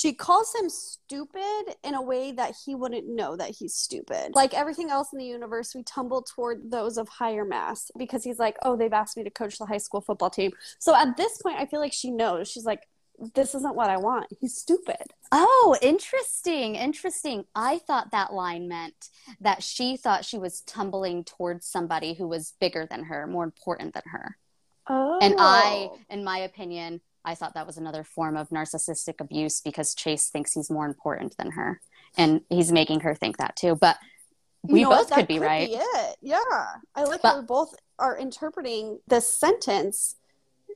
She calls him stupid in a way that he wouldn't know that he's stupid. Like everything else in the universe, we tumble toward those of higher mass because he's like, oh, they've asked me to coach the high school football team. So at this point, I feel like she knows. She's like, this isn't what I want. He's stupid.
Oh, interesting. Interesting. I thought that line meant that she thought she was tumbling towards somebody who was bigger than her, more important than her.
Oh.
And I, oh. in my opinion, I thought that was another form of narcissistic abuse because Chase thinks he's more important than her. And he's making her think that too. But we
You know
both could be right.
it. Yeah. I like
But-
how we both are interpreting this sentence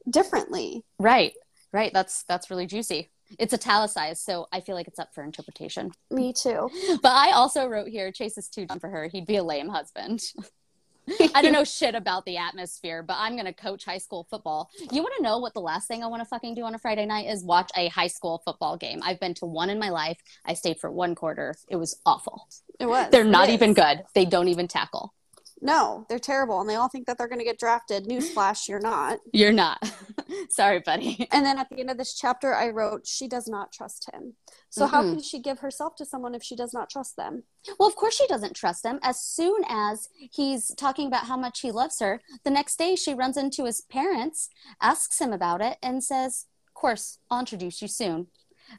differently.
Right. Right. That's that's really juicy. It's italicized, so I feel like it's up for interpretation.
Me too.
But I also wrote here Chase is too dumb for her. He'd be a lame husband. I don't know shit about the atmosphere, but I'm going to coach high school football. You want to know what the last thing I want to fucking do on a Friday night is watch a high school football game. I've been to one in my life. I stayed for one quarter. It was awful.
It was.
They're not even good. They don't even tackle.
No, they're terrible, and they all think that they're going to get drafted. Newsflash, you're not.
You're not. Sorry, buddy.
And then at the end of this chapter, I wrote, "She does not trust him." So how
Mhm.
can she give herself to someone if she does not trust them?
Well, of course she doesn't trust him. As soon as he's talking about how much he loves her, the next day she runs into his parents, asks him about it, and says, Of course, I'll introduce you soon.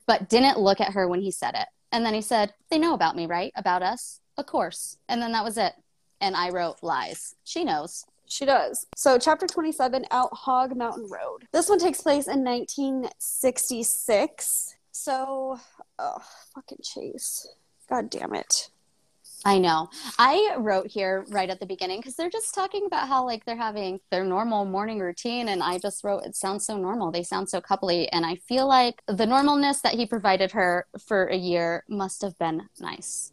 But didn't look at her when he said it. And then he said, They know about me, right? About us? Of course. And then that was it. And I wrote lies. She knows.
She does. So, chapter 27, Out Hog Mountain Road. This one takes place in 1966. So, oh, fucking Chase. God damn it.
I know. I wrote here right at the beginning because they're just talking about how like they're having their normal morning routine, and I just wrote it sounds so normal. They sound so coupley, and I feel like the normalness that he provided her for a year must have been nice.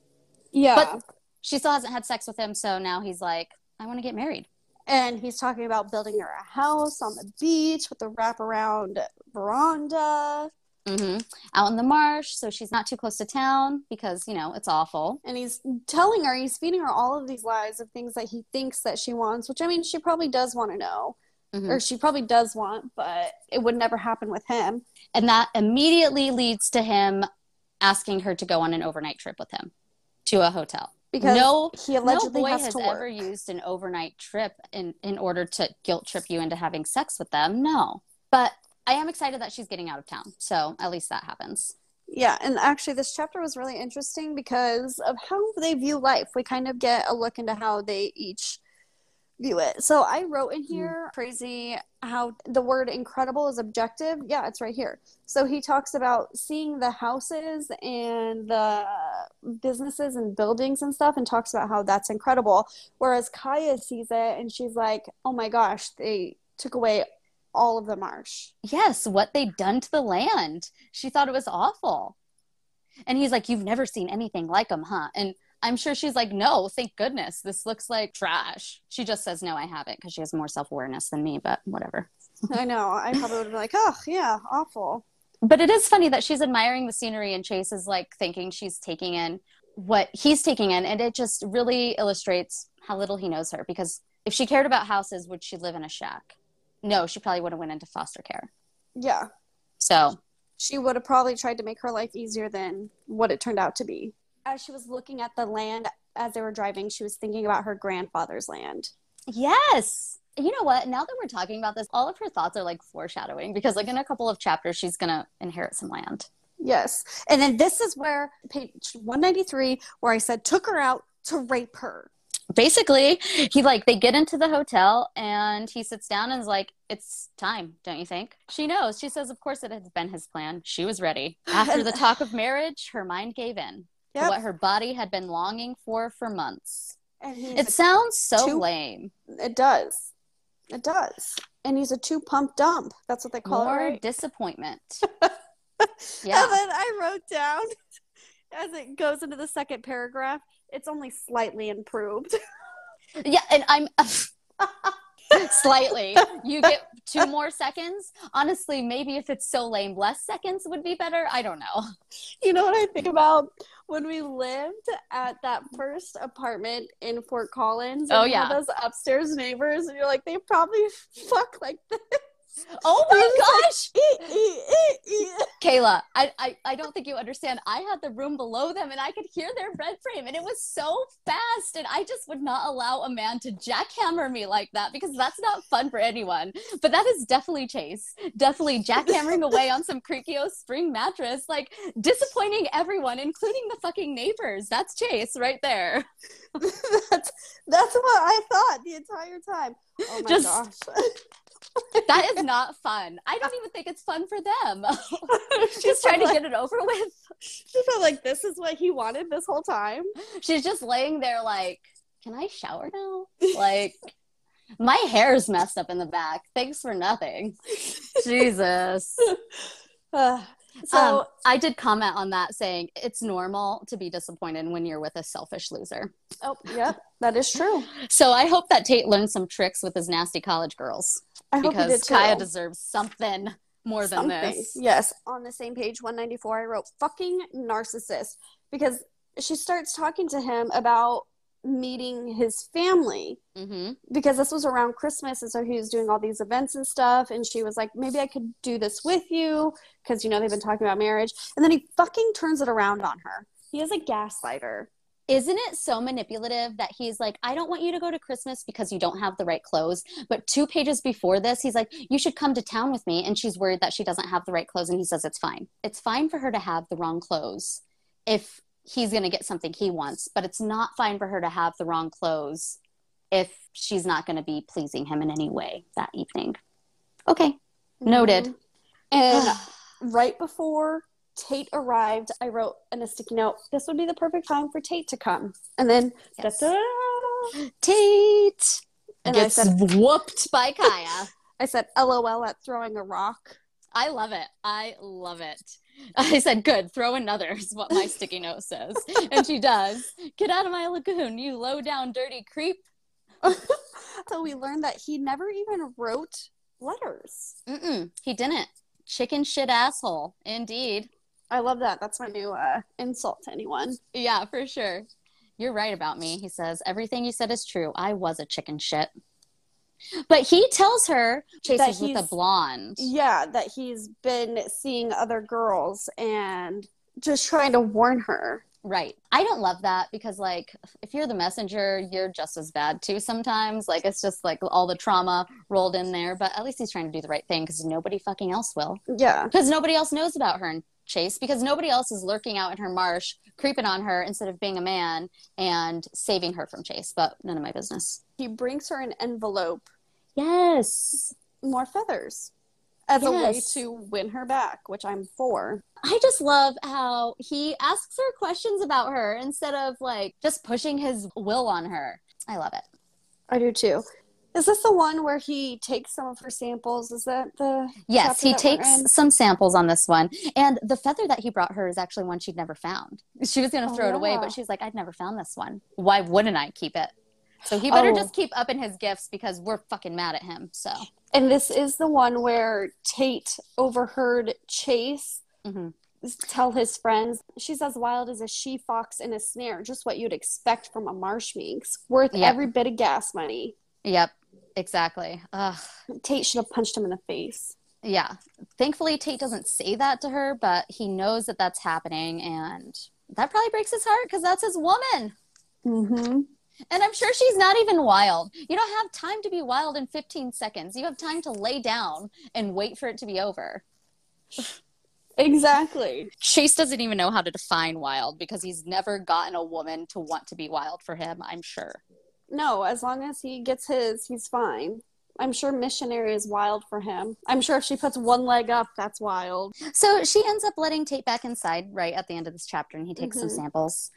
Yeah.
But she still hasn't had sex with him, so now he's like, I want to get married.
and he's talking about building her a house on the beach with a wraparound veranda.
hmm Out in the marsh, so she's not too close to town because you know it's awful.
And he's telling her, he's feeding her all of these lies of things that he thinks that she wants, which I mean, she probably does want to know,
Mhm.
or she probably does want, but it would never happen with him.
And that immediately leads to him asking her to go on an overnight trip with him to a hotel.
Because
No-
he allegedly
no boy
has,
has, ever used an overnight trip in in order to guilt trip you into having sex with them. No, but I am excited that she's getting out of town. So at least that happens.
Yeah, and actually, this chapter was really interesting because of how they view life. We kind of get a look into how they each view it. So I wrote in mm-hmm. here crazy how the word incredible is objective. Yeah, it's right here. So he talks about seeing the houses and the businesses and buildings and stuff and talks about how that's incredible. Whereas Kya sees it and she's like, oh my gosh, they took away all of the marsh.
Yes, what they'd done to the land. She thought it was awful. And he's like, You've never seen anything like them, huh? And I'm sure she's like, No, thank goodness. This looks like trash. She just says, No, I haven't because she has more self awareness than me, but whatever.
I know. I probably would have been like, oh, yeah, awful.
But it is funny that she's admiring the scenery and Chase is like thinking she's taking in what he's taking in. And it just really illustrates how little he knows her because if she cared about houses, would she live in a shack? No, she probably would have went into foster care.
Yeah.
So
She would have probably tried to make her life easier than what it turned out to be. As she was looking at the land as they were driving, she was thinking about her grandfather's land.
Yes. You know what? Now that we're talking about this, all of her thoughts are like foreshadowing because, like, in a couple of chapters, she's going to inherit some land.
Yes. And then this is where page 193, where I said, took her out to rape her.
Basically, he like they get into the hotel and he sits down and is like, "It's time, don't you think?" She knows. She says, "Of course, it had been his plan. She was ready." After the talk of marriage, her mind gave in
Yep.
what her body had been longing for for months.
And he's
It sounds so
two-
lame.
it does. It does. And he's a two pump dump. That's what they call
More
it. Right?
disappointment.
And
yeah.
then I wrote down as it goes into the second paragraph, it's only slightly improved.
Yeah, and I'm slightly. You get two more seconds. Honestly, maybe if it's so lame, less seconds would be better. I don't know.
You know what I think about when we lived at that first apartment in Fort Collins?
Oh,
and Oh,
yeah.
those upstairs neighbors, and you're like, they probably fuck like this.
Oh my gosh!
like, "Ee, ee, ee, ee."
Kayla, I, I, I don't think you understand. I had the room below them and I could hear their bed frame and it was so fast. And I just would not allow a man to jackhammer me like that because that's not fun for anyone. But that is definitely Chase. Definitely jackhammering away on some Creakio spring mattress, like disappointing everyone, including the fucking neighbors. That's Chase right there.
that's that's what I thought the entire time. Oh my
Just-
gosh.
That is not fun. I don't even think it's fun for them.
She's
trying to
like,
get it over with.
She felt like this is what he wanted this whole time.
She's just laying there like, can I shower now? Like, my hair's messed up in the back. Thanks for nothing. Jesus.
Uh, so
So I did comment on that saying it's normal to be disappointed when you're with a selfish loser.
oh yeah, that is true.
So I hope that Tate learned some tricks with his nasty college girls
I hope he did
because. Kya deserves something more than
Something.
this.
Yes, on the same page 194 I wrote fucking narcissist because she starts talking to him about meeting his family
hmm
because this was around Christmas and so he was doing all these events and stuff and she was like maybe I could do this with you because you know they've been talking about marriage and then he fucking turns it around on her. He is a gaslighter.
Isn't it so manipulative that he's like, I don't want you to go to Christmas because you don't have the right clothes. But two pages before this, he's like, You should come to town with me. And she's worried that she doesn't have the right clothes. And he says, It's fine. It's fine for her to have the wrong clothes if he's going to get something he wants. But it's not fine for her to have the wrong clothes if she's not going to be pleasing him in any way that evening. Okay. Noted.
Mhm. And right before Tate arrived, I wrote in a sticky note, this would be the perfect time for Tate to come. And then,
Yes. Tate
and I
gets
said,
whooped by Kya.
I said, LOL at throwing a rock.
I love it. I love it. I said, good, throw another, is what my sticky note says. And she does. Get out of my lagoon, you low down, dirty creep.
so we learned that he never even wrote letters.
Mm-mm, he didn't. Chicken shit asshole. Indeed.
I love that. That's my new uh, insult to anyone.
Yeah, for sure. You're right about me. He says, everything you said is true. I was a chicken shit. But he tells her
That
Chases with a blonde.
Yeah, that he's been seeing other girls and just trying to warn her.
Right. I don't love that because, like, if you're the messenger, you're just as bad too sometimes. Like, it's just like all the trauma rolled in there. But at least he's trying to do the right thing because nobody fucking else will.
Yeah.
Because nobody else knows about her and Chase because nobody else is lurking out in her marsh, creeping on her instead of being a man and saving her from Chase. But none of my business.
He brings her an envelope,
Yes.
more feathers, as a way to win her back, which I'm for.
I just love how he asks her questions about her instead of like just pushing his will on her. I love it.
I do too. Is this the one where he takes some of her samples? Is that the
Yes, he
that we're in?
takes some samples on this one. And the feather that he brought her is actually one she'd never found. She was going to
Oh,
throw it away, but oh. she's like, I'd never found this one. Why wouldn't I keep it? So he better
Oh.
just keep upping his gifts because we're fucking mad at him. So,
And this is the one where Tate overheard Chase
Mhm.
tell his friends, she's as wild as a she fox in a snare, just what you'd expect from a marsh minx, worth
Yep.
every bit of gas money.
yep, exactly. Ugh.
Tate should have punched him in the face.
Yeah. Thankfully, Tate doesn't say that to her, but he knows that that's happening. And that probably breaks his heart because that's his woman.
Mm-hmm.
And I'm sure she's not even wild. You don't have time to be wild in 15 seconds. You have time to lay down and wait for it to be over.
Exactly.
Chase doesn't even know how to define wild because he's never gotten a woman to want to be wild for him, I'm sure.
No, as long as he gets his, he's fine. I'm sure missionary is wild for him. I'm sure if she puts one leg up, that's wild.
So she ends up letting Tate back inside right at the end of this chapter and he takes some
Mhm.
samples.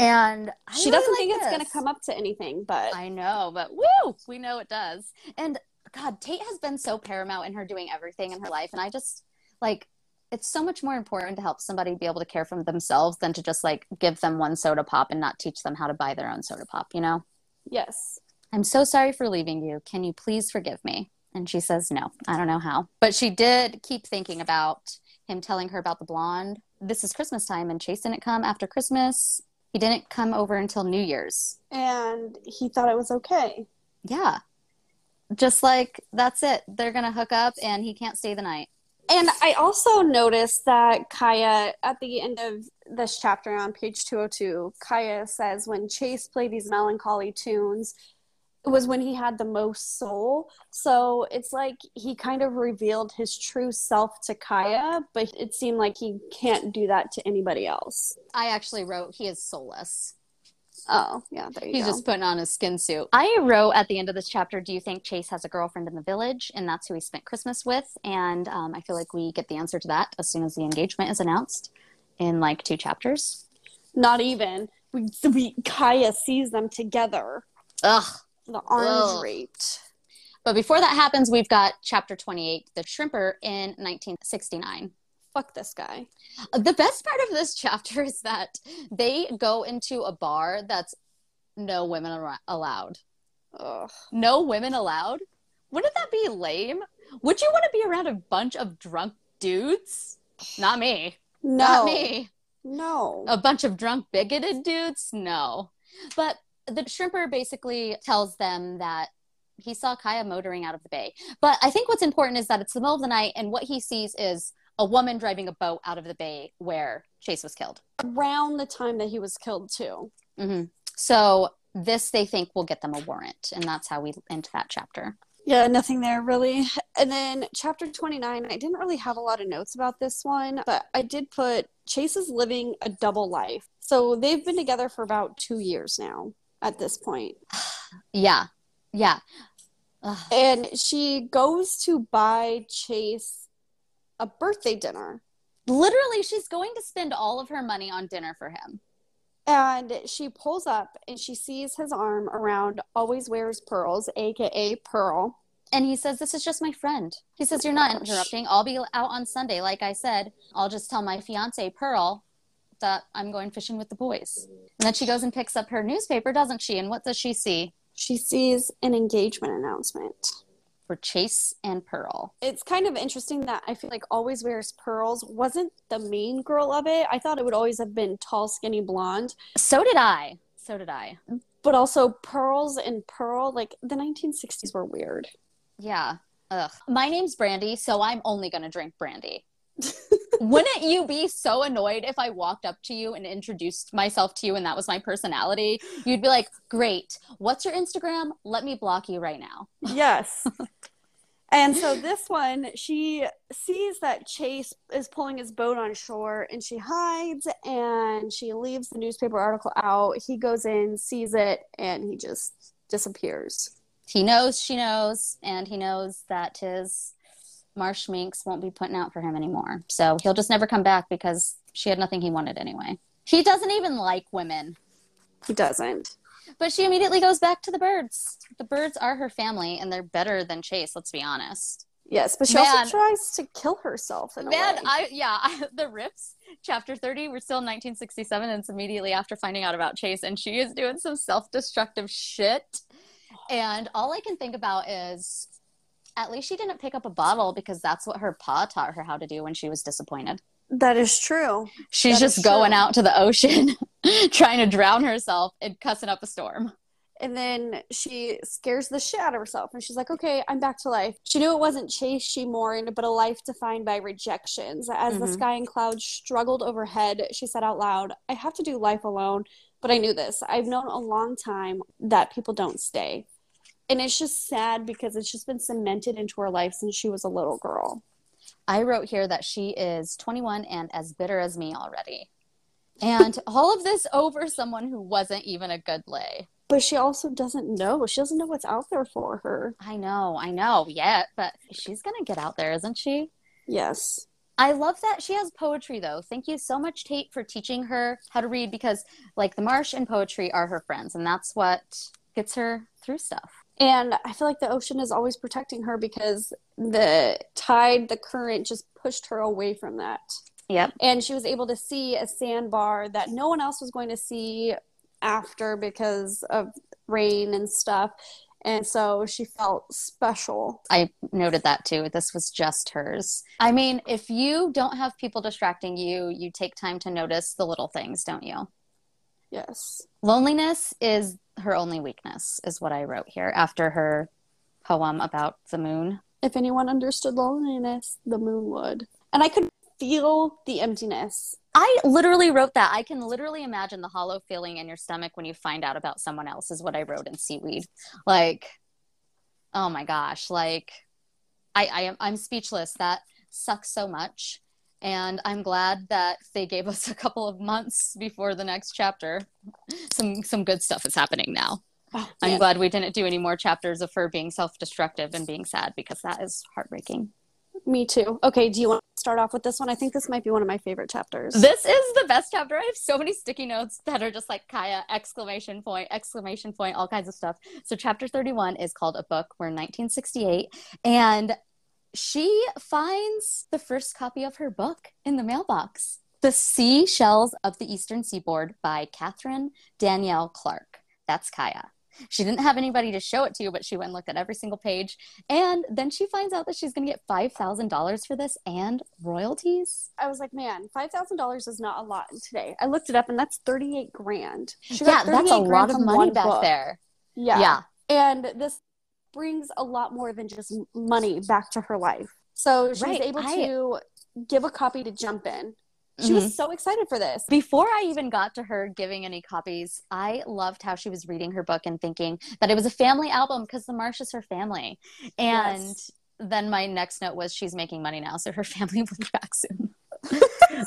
And I
she
really
doesn't
like
think it's going to come up to anything, but
I know, but woo, we know it does. And God, Tate has been so paramount in her doing everything in her life. And I just like, it's so much more important to help somebody be able to care for themselves than to just like give them one soda pop and not teach them how to buy their own soda pop, you know?
yes.
I'm so sorry for leaving you. Can you please forgive me? And she says, no, I don't know how. But she did keep thinking about him telling her about the blonde. This is Christmas time, and Chase didn't come after Christmas. He didn't come over until New Year's.
And he thought it was okay.
Yeah. just like that's it. They're gonna hook up, and he can't stay the night.
And I also noticed that Kya, at the end of this chapter on page 202, Kya says when Chase played these melancholy tunes, was when he had the most soul. So it's like he kind of revealed his true self to Kya, but it seemed like he can't do that to anybody else.
I actually wrote he is soulless.
Oh, yeah, there you
He's
go.
just putting on his skin suit. I wrote at the end of this chapter, Do you think Chase has a girlfriend in the village? And that's who he spent Christmas with. And um, I feel like we get the answer to that as soon as the engagement is announced in like two chapters.
Not even. We, we Kya sees them together.
Ugh.
The arms raped.
But before that happens, we've got chapter 28, The Shrimper in 1969.
Fuck this guy.
The best part of this chapter is that they go into a bar that's no women ar- allowed.
Ugh.
No women allowed? Wouldn't that be lame? Would you want to be around a bunch of drunk dudes? Not me.
No.
Not me.
No.
A bunch of drunk, bigoted dudes? No. But the shrimper basically tells them that he saw Kya motoring out of the bay. But I think what's important is that it's the middle of the night, and what he sees is a woman driving a boat out of the bay where Chase was killed.
Around the time that he was killed, too.
hmm So this they think will get them a warrant, and that's how we end that chapter.
Yeah, nothing there really. And then chapter 29, I didn't really have a lot of notes about this one, but I did put Chase is living a double life. So they've been together for about two years now at this point.
Yeah, yeah. Ugh.
And she goes to buy Chase a birthday dinner.
Literally, she's going to spend all of her money on dinner for him.
And she pulls up and she sees his arm around Always Wears Pearls, aka Pearl.
And he says, This is just my friend. He says, You're not oh interrupting. I'll be out on Sunday. Like I said, I'll just tell my fiance, Pearl, that I'm going fishing with the boys. And then she goes and picks up her newspaper, doesn't she? And what does she see?
She sees an engagement announcement.
For Chase and Pearl.
It's kind of interesting that I feel like Always Wears Pearls wasn't the main girl of it. I thought it would always have been tall, skinny blonde.
So did I. So did I.
But also, Pearls and Pearl, like the 1960s were weird.
Yeah. Ugh. My name's Brandy, so I'm only going to drink brandy. Wouldn't you be so annoyed if I walked up to you and introduced myself to you and that was my personality? You'd be like, Great. What's your Instagram? Let me block you right now.
Yes. and so this one, she sees that Chase is pulling his boat on shore and she hides and she leaves the newspaper article out. He goes in, sees it, and he just disappears.
He knows she knows, and he knows that his marsh minx won't be putting out for him anymore. So he'll just never come back because she had nothing he wanted anyway. He doesn't even like women.
He doesn't.
But she immediately goes back to the birds. The birds are her family, and they're better than Chase. Let's be honest.
Yes, but she
Man.
also tries to kill herself in
Man. I yeah, I, the rips chapter thirty. We're still in 1967, and it's immediately after finding out about Chase, and she is doing some self-destructive shit. And all I can think about is, at least she didn't pick up a bottle because that's what her pa taught her how to do when she was disappointed.
that is true.
She's
That
just going
true.
out to the ocean, trying to drown herself and cussing up a storm.
And then she scares the shit out of herself. And she's like, okay, I'm back to life. She knew it wasn't chase she mourned, but a life defined by rejections. As the
Mhm.
sky and clouds struggled overhead, she said out loud, I have to do life alone. But I knew this. I've known a long time that people don't stay. And it's just sad because it's just been cemented into her life since she was a little girl.
I wrote here that she is 21 and as bitter as me already. And all of this over someone who wasn't even a good lay.
But she also doesn't know. She doesn't know what's out there for her.
I know, I know, yeah, but she's gonna get out there, isn't she?
Yes.
I love that she has poetry though. Thank you so much, Tate, for teaching her how to read because, like, the marsh and poetry are her friends, and that's what gets her through stuff.
And I feel like the ocean is always protecting her because the tide, the current just pushed her away from that.
Yep.
And she was able to see a sandbar that no one else was going to see after because of rain and stuff. And so she felt special.
I noted that too. This was just hers. I mean, if you don't have people distracting you, you take time to notice the little things, don't you?
Yes.
Loneliness is her only weakness, is what I wrote here after her poem about the moon.
If anyone understood loneliness, the moon would. And I could feel the emptiness.
I literally wrote that. I can literally imagine the hollow feeling in your stomach when you find out about someone else, is what I wrote in Seaweed. Like, oh my gosh. Like, I, I am I'm speechless. That sucks so much. And I'm glad that they gave us a couple of months before the next chapter. Some some good stuff is happening now.
Oh,
I'm glad we didn't do any more chapters of her being self-destructive and being sad because that is heartbreaking.
Me too. Okay, do you want to start off with this one? I think this might be one of my favorite chapters.
This is the best chapter. I have so many sticky notes that are just like Kya exclamation point exclamation point all kinds of stuff. So chapter 31 is called A Book. We're in 1968 and she finds the first copy of her book in the mailbox. The Seashells of the Eastern Seaboard by Catherine Danielle Clark. That's Kya. She didn't have anybody to show it to, but she went and looked at every single page. And then she finds out that she's going to get $5,000 for this and royalties.
I was like, man, five thousand dollars is not a lot today. I looked it up, and that's thirty-eight grand. She
yeah, that's a lot of money back
book.
there.
Yeah.
yeah.
and this brings a lot more than just money back to her life. So she
Right,
was able
I-
to give a copy to Jumpin. She
Mhm.
was so excited for this.
Before I even got to her giving any copies, I loved how she was reading her book and thinking that it was a family album because the Marsh is her family. And
Yes.
then my next note was she's making money now, so her family will be back soon.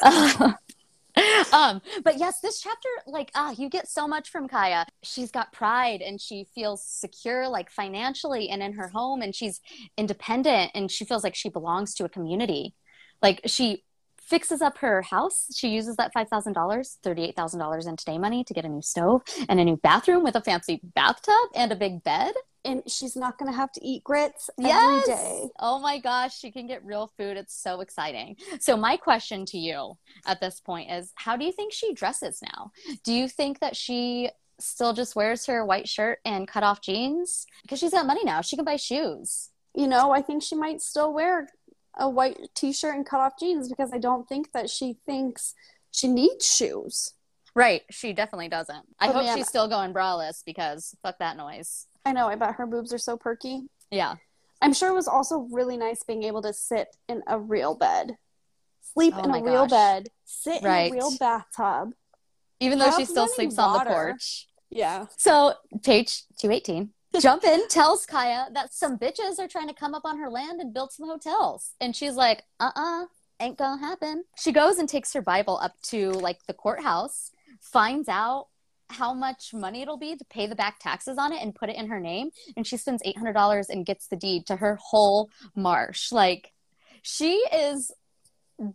Uh, um, but yes, this chapter, like, ah, you get so much from Kya. She's got pride and she feels secure, like financially and in her home, and she's independent and she feels like she belongs to a community. Like she fixes up her house. She uses that $5,000, $38,000 in today money to get a new stove and a new bathroom with a fancy bathtub and a big bed.
And she's not going to have to eat grits
Yes.
every day.
Oh my gosh, she can get real food. It's so exciting. So my question to you at this point is how do you think she dresses now? Do you think that she still just wears her white shirt and cut off jeans? Because she's got money now. She can buy shoes.
You know, I think she might still wear a white t-shirt and cut off jeans because I don't think that she thinks she needs shoes.
Right. She definitely doesn't. I
Oh,
hope
man.
she's still going braless because fuck that noise.
I know, I bet her boobs are so perky.
Yeah.
I'm sure it was also really nice being able to sit in a real bed, sleep
Oh
in a real bed, sit
Right.
in a real bathtub.
Even though she still sleeps on the porch.
Yeah.
So, page 218. Jumpin tells Kya that some bitches are trying to come up on her land and build some hotels. And she's like, uh uh ain't gonna happen. She goes and takes her Bible up to like the courthouse, finds out how much money it'll be to pay the back taxes on it and put it in her name. And she spends $800 and gets the deed to her whole marsh. Like, she is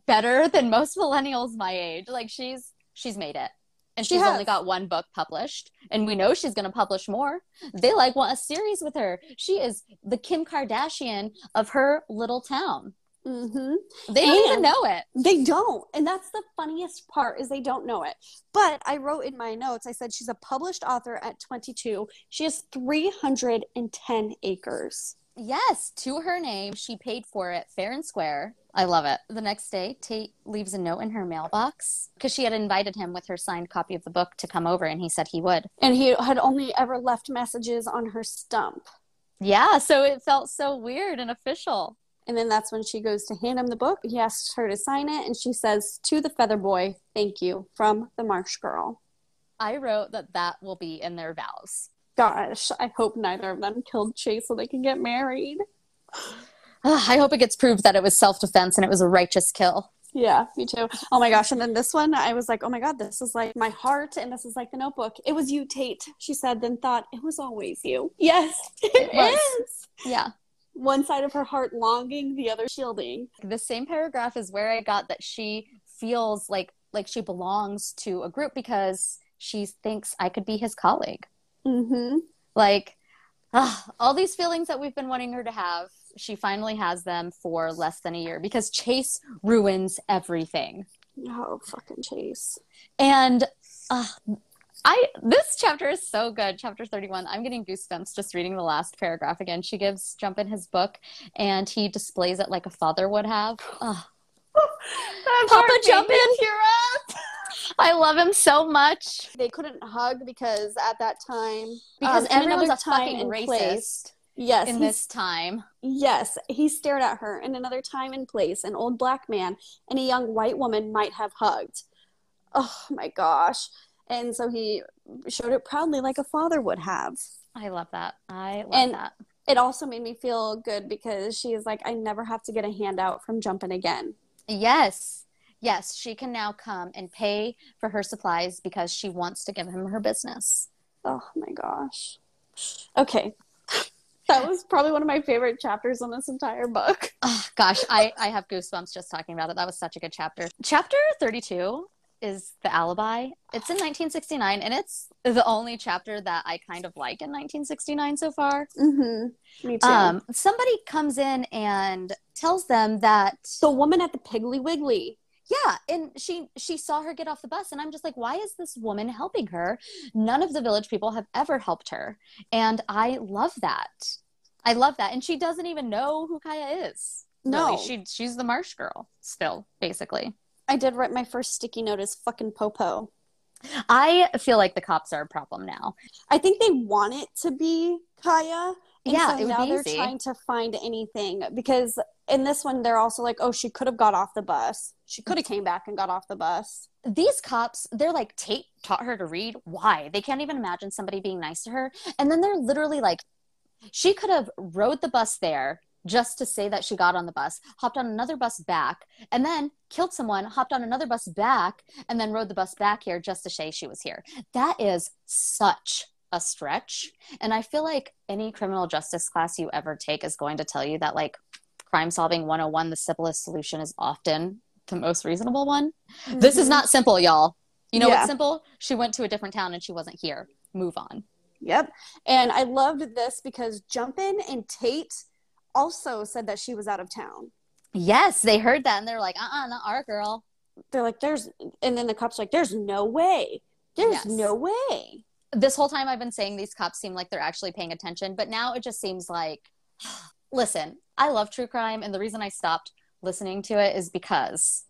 better than most millennials my age. Like, she's she's made it. And
She
she's
has.
only got one book published, and we know she's going to publish more. They like want a series with her. She is the Kim Kardashian of her little town.
Hmm
They don't even know it.
They don't. And that's the funniest part is they don't know it. But I wrote in my notes, I said she's a published author at 22. She has 310 acres.
Yes, to her name. She paid for it fair and square. I love it. The next day, Tate leaves a note in her mailbox because she had invited him with her signed copy of the book to come over, and he said he would.
And he had only ever left messages on her stump.
Yeah, so it felt so weird and official.
And then that's when she goes to hand him the book. He asks her to sign it, and she says to the feather boy, Thank you, from the Marsh Girl.
I wrote that that will be in their vows.
Gosh, I hope neither of them killed Chase so they can get married.
I hope it gets proved that it was self defense and it was a righteous kill.
Yeah, me too. Oh my gosh. And then this one, I was like, oh my God, this is like my heart, and this is like the notebook. It was you, Tate, she said, then thought, it was always you. Yes, it
was.
is.
Yeah.
One side of her heart longing, the other shielding.
The same paragraph is where I got that she feels like like she belongs to a group because she thinks I could be his colleague.
Mm-hmm.
Like ah, all these feelings that we've been wanting her to have, she finally has them for less than a year because Chase ruins everything.
Oh, fucking Chase.
And uh, I this chapter is so good. Chapter 31. I'm getting goosebumps just reading the last paragraph again. She gives Jumpin his book and he displays it like a father would have. Ugh. Papa Jumpin. here I love him so much
They couldn't hug because at that time,
because
um, in
everyone's
another
a fucking racist.
Yes,
in this time.
Yes, he stared at her. In another time and place, an old black man and a young white woman might have hugged. Oh my gosh. And so he showed it proudly like a father would have.
I love that. I love
And-
that.
It also made me feel good because she is like, I never have to get a handout from Jumpin again.
Yes. Yes, she can now come and pay for her supplies because she wants to give him her business.
Oh my gosh. Okay. That was probably one of my favorite chapters in this entire book.
Oh, gosh, I, I have goosebumps just talking about it. That was such a good chapter. Chapter 32 is The Alibi. It's in 1969, and it's the only chapter that I kind of like in 1969 so far.
Mm-hmm. Me too.
Um, somebody comes in and tells them that
the woman at the Piggly Wiggly.
yeah and she she saw her get off the bus and i'm just like why is this woman helping her none of the village people have ever helped her and i love that i love that and she doesn't even know who kya is
No.
really. she she's the marsh girl still basically
I did write my first sticky note as fucking Popo.
i feel like the cops are a problem now
I think they want it to be Kya. And
Yeah,
so
it would
now they're
easy.
trying to find anything because in this one they're also like, oh, she could have got off the bus. She could have came back and got off the bus.
these cops they're like tate taught her to read why they can't even imagine somebody being nice to her and then they're literally like she could have rode the bus there just to say that she got on the bus hopped on another bus back and then killed someone hopped on another bus back and then rode the bus back here just to say she was here that is such a stretch and i feel like any criminal justice class you ever take is going to tell you that like crime solving 101 the simplest solution is often the most reasonable one this is
Mhm.
not simple, y'all. You know
Yeah.
what's simple? She went to a different town and she wasn't here. Move on.
Yep. And I loved this because Jumpin and Tate also said that she was out of town.
Yes, they heard that and they're like, uh uh not our girl.
They're like, there's, and then the cops are like, there's no way. There's
Yes.
no way.
This whole time I've been saying these cops seem like they're actually paying attention, but now it just seems like, listen, I love true crime. And the reason I stopped listening to it is because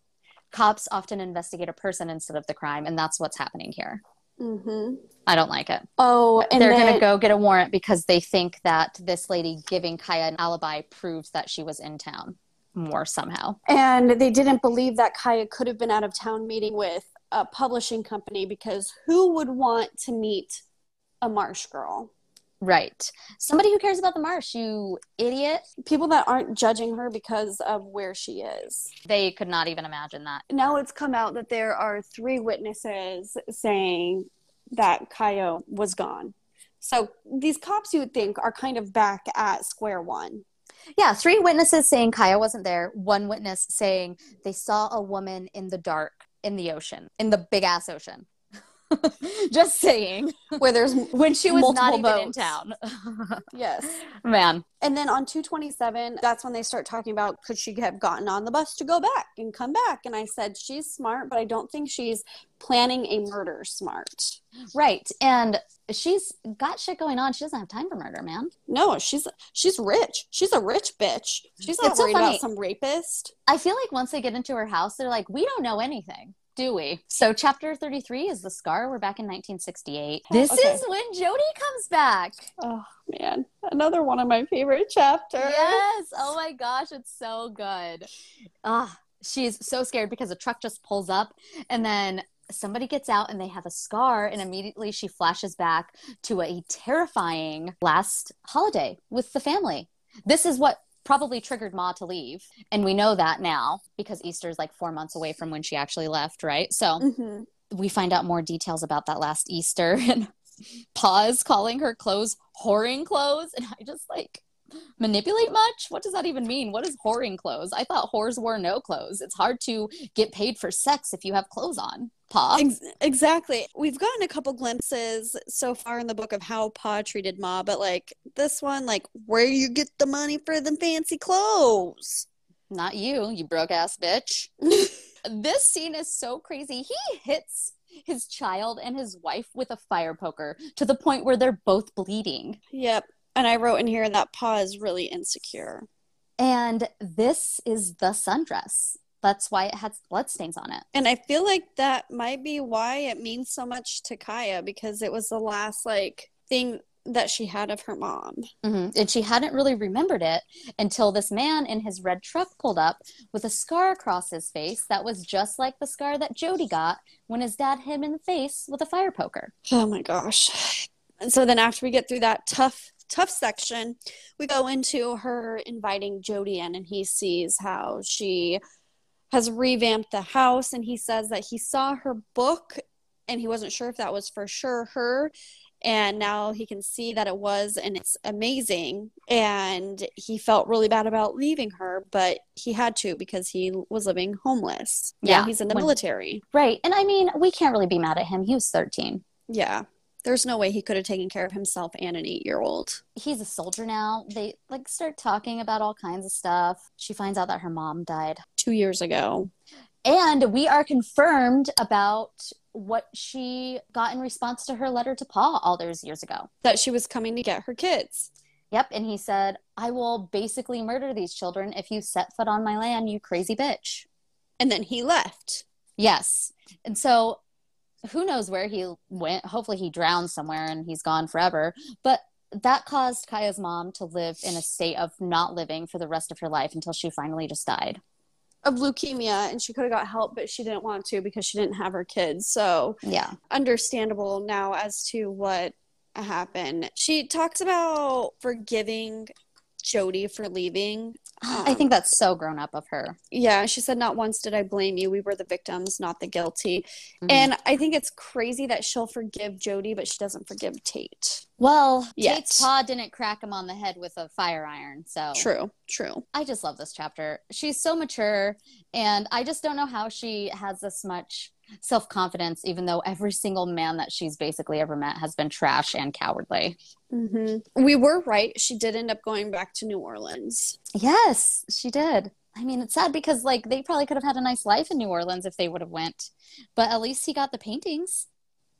cops often investigate a person instead of the crime. And that's what's happening here.
Mm-hmm.
I don't like it.
Oh, and
they're going to go get a warrant because they think that this lady giving Kya an alibi proves that she was in town more somehow.
And they didn't believe that Kya could have been out of town meeting with a publishing company because who would want to meet a marsh girl?
Right. Somebody who cares about the marsh, you idiot.
People that aren't judging her because of where she is.
They could not even imagine that.
Now it's come out that there are three witnesses saying that Kya was gone. So these cops you would think are kind of back at square one.
Yeah, three witnesses saying Kya wasn't there, one witness saying they saw a woman in the dark in the ocean, in the big ass ocean. Just saying.
Where there's
When she was not even in town.
yes.
Man.
And then on 227, that's when they start talking about could she have gotten on the bus to go back and come back? And I said, she's smart, but I don't think she's planning a murder smart.
Right. And she's got shit going on. She doesn't have time for murder, man.
No, she's she's rich. She's a rich bitch. She's not
It's so
worried
funny.
about some rapist.
I feel like once they get into her house, they're like, we don't know anything, do we? So, chapter 33 is The Scar. We're back in 1968. This
okay.
is when Jodie comes back.
Oh man, another one of my favorite chapters.
Yes. Oh my gosh, it's so good. Ah, she's so scared because a truck just pulls up and then somebody gets out and they have a scar and immediately she flashes back to a terrifying last holiday with the family. This is what probably triggered Ma to leave. And we know that now because Easter's like 4 months away from when she actually left, right? So,
hmm
we find out more details about that last Easter and Pa's calling her clothes whoring clothes. And I just like manipulate much? What does that even mean? What is whoring clothes? I thought whores wore no clothes. It's hard to get paid for sex if you have clothes on. Pa.
Ex- exactly. We've gotten a couple glimpses so far in the book of how Pa treated Ma, but like this one, like where you get the money for them fancy clothes?
Not you, you broke ass bitch. this scene is so crazy. He hits his child and his wife with a fire poker to the point where they're both bleeding.
Yep. And I wrote in here that Pa is really insecure.
And this is the sundress. That's why it has bloodstains on it.
And I feel like that might be why it means so much to Kya because it was the last like thing that she had of her mom.
hmm And she hadn't really remembered it until this man in his red truck pulled up with a scar across his face that was just like the scar that Jodie got when his dad hit him in the face with a fire poker.
Oh my gosh. And so then after we get through that tough, tough section, we go into her inviting Jodie in and he sees how she has revamped the house and he says that he saw her book and he wasn't sure if that was for sure her and now he can see that it was and it's amazing and he felt really bad about leaving her but he had to because he was living homeless yeah he's in the
when-
military
Right. And I mean, we can't really be mad at him. He was 13.
yeah there's no way he could have taken care of himself and an eight year old
He's a soldier now. They like start talking about all kinds of stuff. She finds out that her mom died.
two years ago
And we are confirmed about what she got in response to her letter to Paul all those years ago.
that she was coming to get her kids
Yep. And he said, I will basically murder these children if you set foot on my land, you crazy bitch.
and then he left
Yes. And so who knows where he went? Hopefully he drowned somewhere and he's gone forever. But that caused Kya's mom to live in a state of not living for the rest of her life until she finally just died.
of leukemia and she could have got help but she didn't want to because she didn't have her kids so
Yeah.
understandable now as to what happened she talks about forgiving jodie for leaving
I think that's so grown up of her.
yeah she said not once did i blame you we were the victims not the guilty
Mhm.
and i think it's crazy that she'll forgive jodie but she doesn't forgive tate
well,
Yet.
Tate's pa didn't crack him on the head with a fire iron. So
true true
I just love this chapter. She's so mature, and I just don't know how she has this much self confidence, even though every single man that she's basically ever met has been trash and cowardly.
hmm we were right she did end up going back to new orleans
Yes, she did. I mean, it's sad because like they probably could have had a nice life in New Orleans if they would have went, but at least he got the paintings.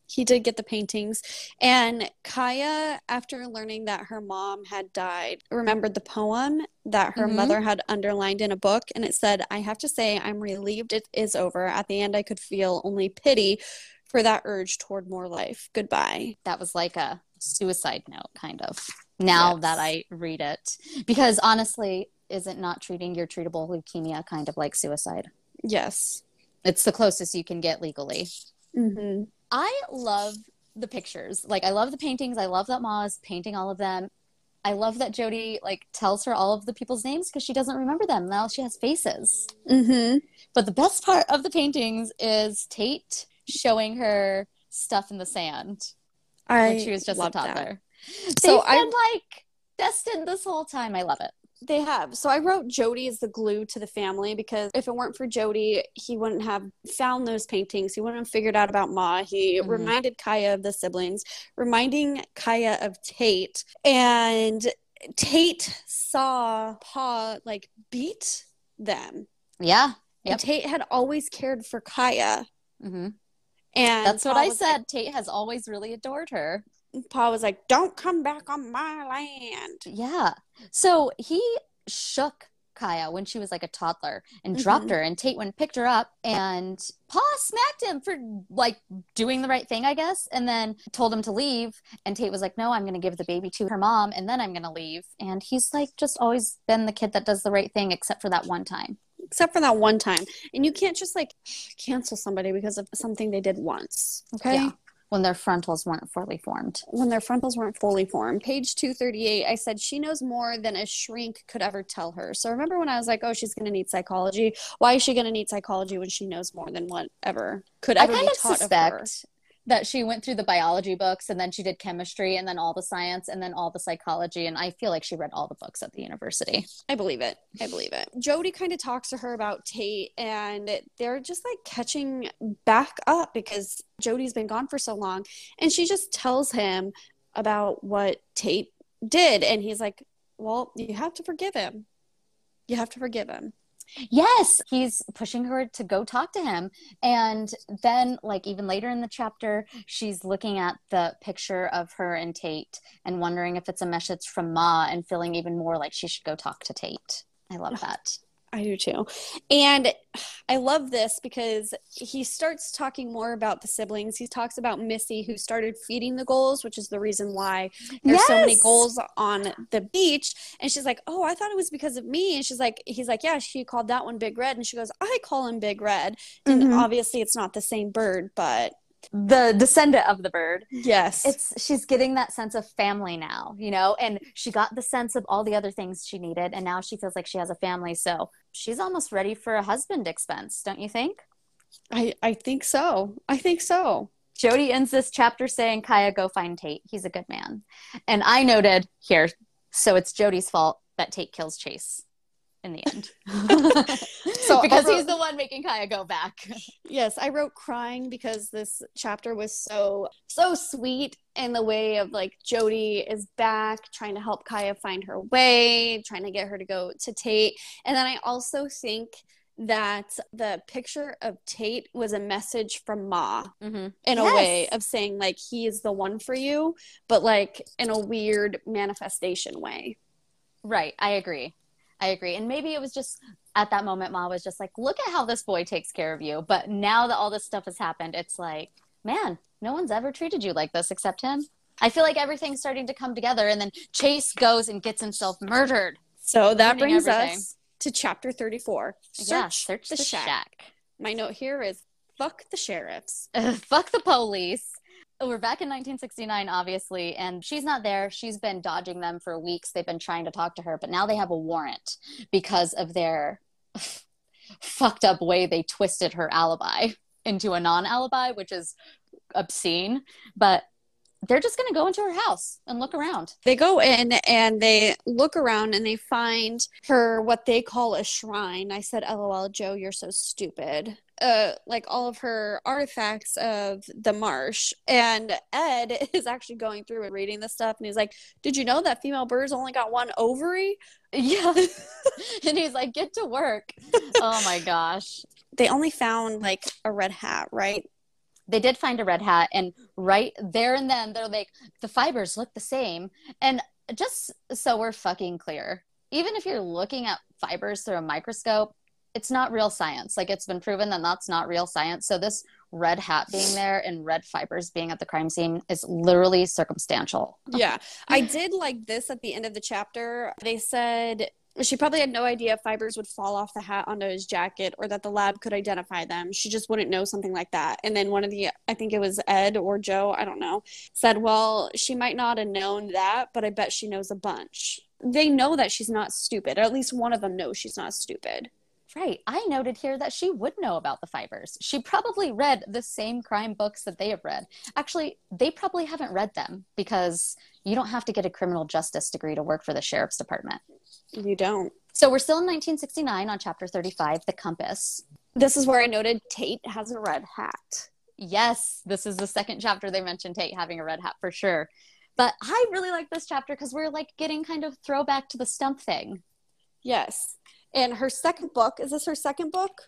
He did get the paintings and kya after learning that her mom had died remembered the poem that her
Mhm.
mother had underlined in a book and it said i have to say i'm relieved it is over at the end i could feel only pity for that urge toward more life goodbye
That was like a suicide note, kind of. Now
Yes.
that I read it, because honestly, is it not treating your treatable leukemia kind of like suicide?
yes
It's the closest you can get legally.
hmm
I love the pictures. Like I love the paintings. I love that Ma is painting all of them. I love that Jodie like tells her all of the people's names because she doesn't remember them. Now she has faces.
hmm
But the best part of the paintings is Tate showing her stuff in the sand
I
when she was just a
love that.
toddler.
So
They've
I-
been like destined this whole time. I love it.
They have. So I wrote Jodie is the glue to the family because if it weren't for Jodie, he wouldn't have found those paintings. He wouldn't have figured out about Ma. He
Mhm.
reminded Kya of the siblings, reminding Kya of Tate. And Tate saw Pa like beat them.
Yeah.
And
Yep.
Tate had always cared for Kya.
hmm
And
That's what I said. Tate has always really adored her.
Like, pa was like, "Don't come back on my land."
Yeah. So he shook Kya when she was like a toddler and dropped
Mhm.
her, and Tate went and picked her up, and Pa smacked him for like doing the right thing, I guess, and then told him to leave. And Tate was like, No, I'm going to give the baby to her mom, and then I'm going to leave. And he's like just always been the kid that does the right thing, except for that one time.
Except for that one time. And you can't just like cancel somebody because of something they did once. Okay.
Yeah. When their frontals weren't fully formed.
when their frontals weren't fully formed. Page 238, I said she knows more than a shrink could ever tell her. So remember when I was like, oh, she's going to need psychology? Why is she going to need psychology when she knows more than whatever could
I
ever
kind
be
of
taught of her?
That she went through the biology books and then she did chemistry and then all the science and then all the psychology. And I feel like she read all the books at the university.
I believe it. I believe it. Jodie kind of talks to her about Tate, and they're just like catching back up because Jodie's been gone for so long. And she just tells him about what Tate did. And he's like, well, you have to forgive him. You have to forgive him.
Yes, he's pushing her to go talk to him. And then, like, even later in the chapter, she's looking at the picture of her and Tate and wondering if it's a message from Ma and feeling even more like she should go talk to Tate. I love that.
I do too. And I love this because he starts talking more about the siblings. He talks about Missy, who started feeding the goals, which is the reason why there's yes. so many goals on the beach. And she's like, Oh, I thought it was because of me. And she's like, He's like, Yeah, she called that one Big Red. And she goes, I call him Big Red. And mm-hmm. obviously, it's not the same bird, but
the descendant of the bird.
Yes.
It's she's getting that sense of family now, you know, and she got the sense of all the other things she needed and now she feels like she has a family. So she's almost ready for a husband expense, don't you think?
I I think so. I think so.
Jodie ends this chapter saying, Kya, go find Tate. He's a good man. And I noted here, so it's Jodie's fault that Tate kills Chase in the end. so because wrote, he's the one making Kya go back.
Yes, I wrote crying because this chapter was so so sweet in the way of like Jodie is back trying to help Kya find her way, trying to get her to go to Tate. And then I also think that the picture of Tate was a message from Ma mm-hmm. in yes. a way of saying like he is the one for you, but like in a weird manifestation way.
Right, I agree. I agree. And maybe it was just at that moment, Ma was just like, look at how this boy takes care of you. But now that all this stuff has happened, it's like, man, no one's ever treated you like this except him. I feel like everything's starting to come together. And then Chase goes and gets himself murdered.
So that brings everything. us to chapter 34.
Search, yeah, search the, the shack. shack.
My note here is fuck the sheriffs.
fuck the police we're back in 1969 obviously and she's not there she's been dodging them for weeks they've been trying to talk to her but now they have a warrant because of their fucked up way they twisted her alibi into a non-alibi which is obscene but they're just going to go into her house and look around.
They go in and they look around and they find her what they call a shrine. I said, LOL, Joe, you're so stupid uh, like all of her artifacts of the marsh. And Ed is actually going through and reading this stuff, and he's like, "Did you know that female birds only got one ovary?"
Yeah, and he's like, "Get to work." oh my gosh.
They only found like a red hat, right?
They did find a red hat, and right there and then they're like, the fibers look the same. And just so we're fucking clear, even if you're looking at fibers through a microscope, it's not real science. Like it's been proven that that's not real science. So this red hat being there and red fibers being at the crime scene is literally circumstantial.
yeah. I did like this at the end of the chapter. They said she probably had no idea fibers would fall off the hat onto his jacket or that the lab could identify them. She just wouldn't know something like that. And then one of the, I think it was Ed or Joe, I don't know, said, Well, she might not have known that, but I bet she knows a bunch. They know that she's not stupid, or at least one of them knows she's not stupid.
Right. I noted here that she would know about the fibers. She probably read the same crime books that they have read. Actually, they probably haven't read them because you don't have to get a criminal justice degree to work for the sheriff's department.
You don't.
So we're still in 1969 on chapter 35, The Compass.
This is where I noted Tate has a red hat.
Yes, this is the second chapter they mentioned Tate having a red hat for sure. But I really like this chapter because we're like getting kind of throwback to the stump thing.
Yes. And her second book, is this her second book?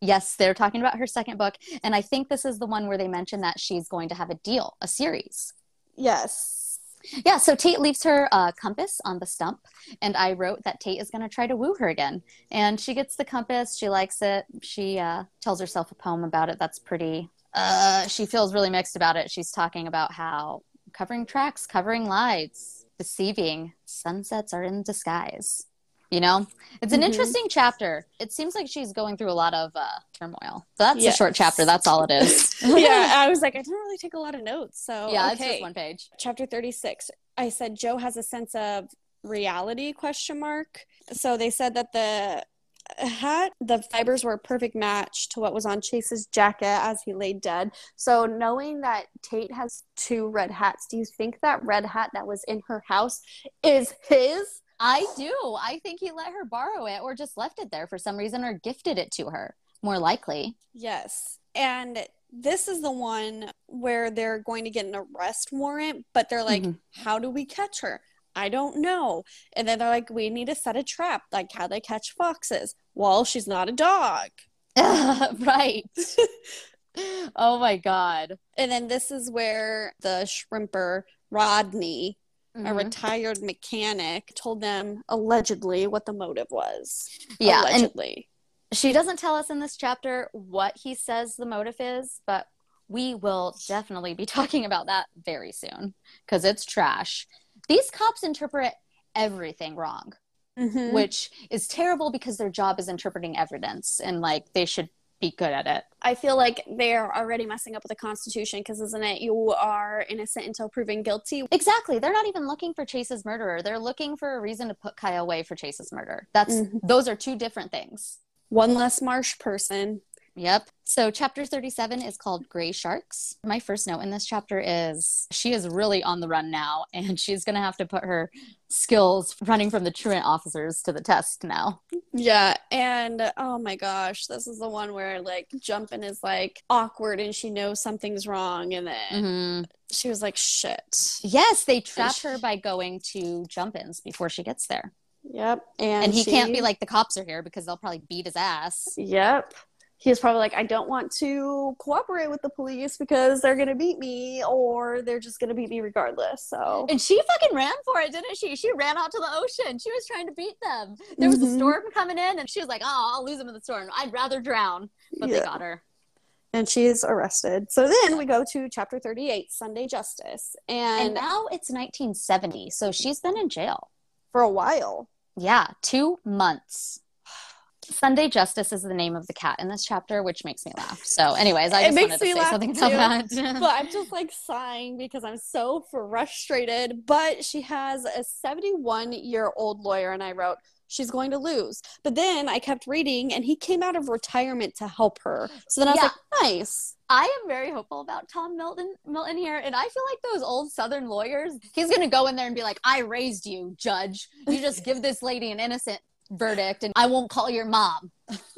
Yes, they're talking about her second book. And I think this is the one where they mention that she's going to have a deal, a series.
Yes.
Yeah, so Tate leaves her uh, compass on the stump, and I wrote that Tate is going to try to woo her again. And she gets the compass, she likes it. She uh, tells herself a poem about it that's pretty. Uh, she feels really mixed about it. She's talking about how covering tracks, covering lies, deceiving, sunsets are in disguise you know? It's an mm-hmm. interesting chapter. It seems like she's going through a lot of uh, turmoil. So that's yes. a short chapter. That's all it is.
Yeah i was like i didn't really take a lot of notes so
yeah okay. it's just one page.
Chapter 36 i said joe has a sense of reality question mark. So they said that the hat the fibers were a perfect match to what was on chase's jacket as he lay dead. So knowing that tate has two red hats do you think that red hat that was in her house is his
I do. I think he let her borrow it or just left it there for some reason or gifted it to her, more likely.
Yes. And this is the one where they're going to get an arrest warrant, but they're like, mm-hmm. how do we catch her? I don't know. And then they're like, we need to set a trap, like how they catch foxes. Well, she's not a dog.
right. oh my God.
And then this is where the shrimper, Rodney, a
Mhm.
retired mechanic, told them allegedly what the motive was.
Yeah,
allegedly.
she doesn't tell us in this chapter what he says the motive is, but we will definitely be talking about that very soon because it's trash. These cops interpret everything wrong,
Mhm.
which is terrible because their job is interpreting evidence and like they should be good at it.
I feel like they're already messing up with the Constitution because isn't it you are innocent until proven guilty?
Exactly. They're not even looking for Chase's murderer. They're looking for a reason to put Kya away for Chase's murder. That's
Mhm.
those are two different things.
One less marsh person.
Yep. So chapter 37 is called Gray Sharks. My first note in this chapter is she is really on the run now and she's going to have to put her skills running from the truant officers to the test now.
Yeah, and oh my gosh, this is the one where like Jumpin is like awkward and she knows something's wrong and then
Mhm.
she was like shit.
Yes, they trap
sh-
her by going to Jumpin's before she gets there.
Yep. And,
And he can't be like the cops are here because they'll probably beat his ass.
Yep. He was probably like, I don't want to cooperate with the police because they're gonna beat me or they're just gonna beat me regardless. So
And she fucking ran for it, didn't she? She ran out to the ocean. She was trying to beat them. There was a
Mhm.
storm coming in, and she was like, "Oh, I'll lose them in the storm. I'd rather drown." But they got her.
and she's arrested. So then we go to chapter 38, Sunday Justice.
And
And,
now it's 1970, so she's been in jail.
for a while.
Yeah, two months. Sunday Justice is the name of the cat in this chapter, which makes me laugh. So, anyways, I just wanted to say something about that.
but I'm just like sighing because I'm so frustrated. But she has a 71 year old lawyer, and I wrote, she's going to lose. But then I kept reading, and he came out of retirement to help her. So then I was
Yeah.
like, nice.
I am very hopeful about Tom Milton Milton here, and I feel like those old Southern lawyers. He's gonna go in there and be like, "I raised you, judge. You just give this lady an innocent verdict, and I won't call your mom."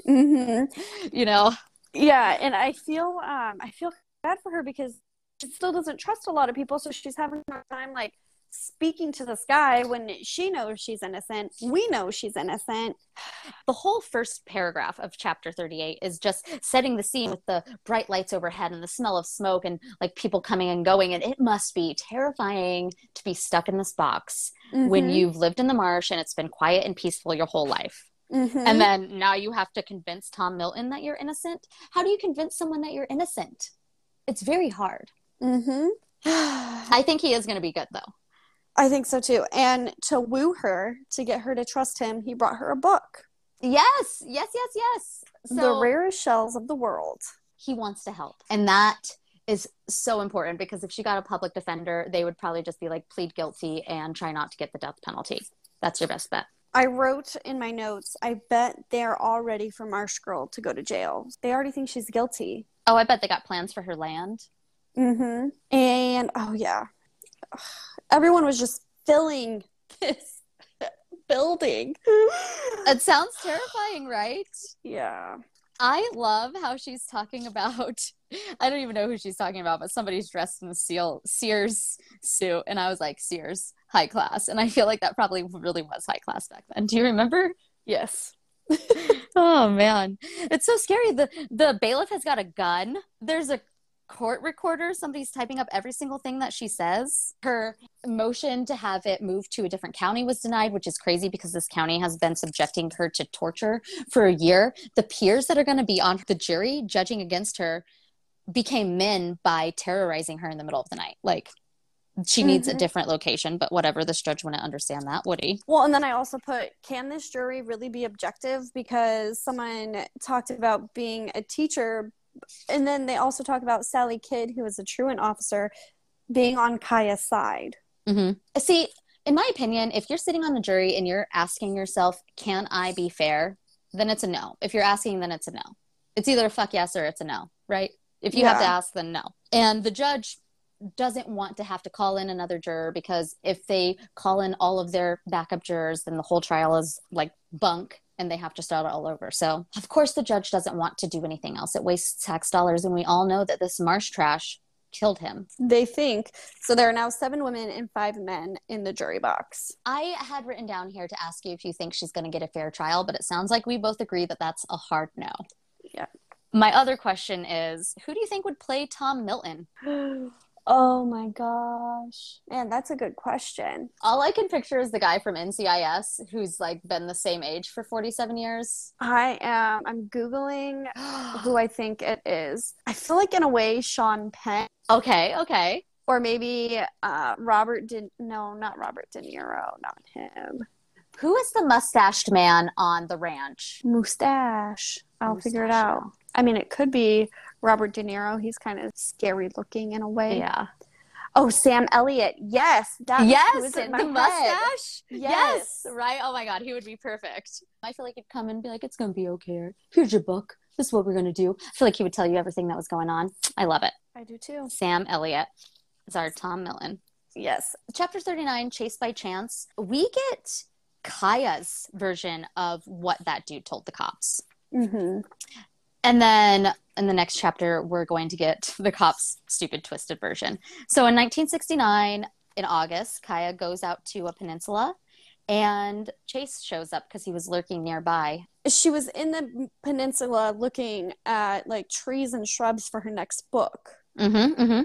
hmm
You know?
Yeah, and I feel um I feel bad for her because she still doesn't trust a lot of people, so she's having a time like speaking to this guy when she knows she's innocent. We know she's innocent.
The whole first paragraph of chapter 38 is just setting the scene with the bright lights overhead and the smell of smoke and like people coming and going. And it must be terrifying to be stuck in this box when
Mhm.
you've lived in the marsh and it's been quiet and peaceful your whole life.
Mhm.
And then now you have to convince Tom Milton that you're innocent. How do you convince someone that you're innocent? It's very hard.
Mm-hmm.
I think he is going to be good though.
I think so too. And to woo her, to get her to trust him, he brought her a book,
Yes, yes, yes, yes. So
The Rarest Shells of the World.
he wants to help. And that is so important because if she got a public defender, they would probably just be like plead guilty and try not to get the death penalty. That's your best bet.
I wrote in my notes, I bet they're all ready for Marsh Girl to go to jail. They already think she's guilty.
Oh, I bet they got plans for her land.
Mm-hmm. And oh yeah, everyone was just filling this building.
It sounds terrifying, right?
yeah.
I love how she's talking about. I don't even know who she's talking about, but somebody's dressed in a Seal, Sears suit, and I was like, Sears, high class, and I feel like that probably really was high class back then. Do you remember?
Yes.
Oh man, it's so scary. the The bailiff has got a gun. There's a court recorder. Somebody's typing up every single thing that she says. Her motion to have it moved to a different county was denied, which is crazy because this county has been subjecting her to torture for a year. The peers that are going to be on the jury judging against her became men by terrorizing her in the middle of the night. Like she needs a
Mhm.
different location, but whatever. This judge wouldn't understand that, would he?
Well, and then I also put, can this jury really be objective? Because someone talked about being a teacher, and then they also talk about Sally Kidd, who is a truant officer, being on Kya's side.
hmm See, in my opinion, if you're sitting on the jury and you're asking yourself, can I be fair? Then it's a no. If you're asking, then it's a no. It's either a fuck yes or it's a no, right? If you have to ask, then no. And the judge doesn't want to have to call in another juror because if they call in all of their backup jurors, then the whole trial is like bunk and they have to start all over. So, of course, the judge doesn't want to do anything else. It wastes tax dollars. And we all know that this marsh trash killed him.
They think so. There are now seven women and five men in the jury box.
I had written down here to ask you if you think she's going to get a fair trial, but it sounds like we both agree that that's a hard no.
Yeah.
My other question is who do you think would play Tom Milton?
Oh my gosh. Man, that's a good question.
All I can picture is the guy from NCIS who's like been the same age for 47 years.
I am I'm googling who I think it is. I feel like in a way Sean Penn
okay, okay.
or maybe uh Robert De no, not Robert De Niro, not him.
Who is the mustached man on the ranch?
Mustache. I'll figure it out. I mean, it could be Robert De Niro. He's kind of scary looking in a way.
Yeah.
Oh, Sam Elliott. Yes. That
yes,
who is in
the
head.
mustache.
Yes.
right. Oh my god, he would be perfect. I feel like he'd come and be like, "It's gonna be okay. Here's your book. This is what we're gonna do." I feel like he would tell you everything that was going on. I love it.
I do too.
Sam Elliott is our Tom Milton.
Yes.
Chapter thirty nine, Chased by Chance. We get Kya's version of what that dude told the cops.
Mm-hmm.
And then in the next chapter, we're going to get the cops' stupid, twisted version. So in 1969, in August, Kya goes out to a peninsula and Chase shows up because he was lurking nearby.
She was in the peninsula looking at like trees and shrubs for her next book.
Mm-hmm. Mm-hmm.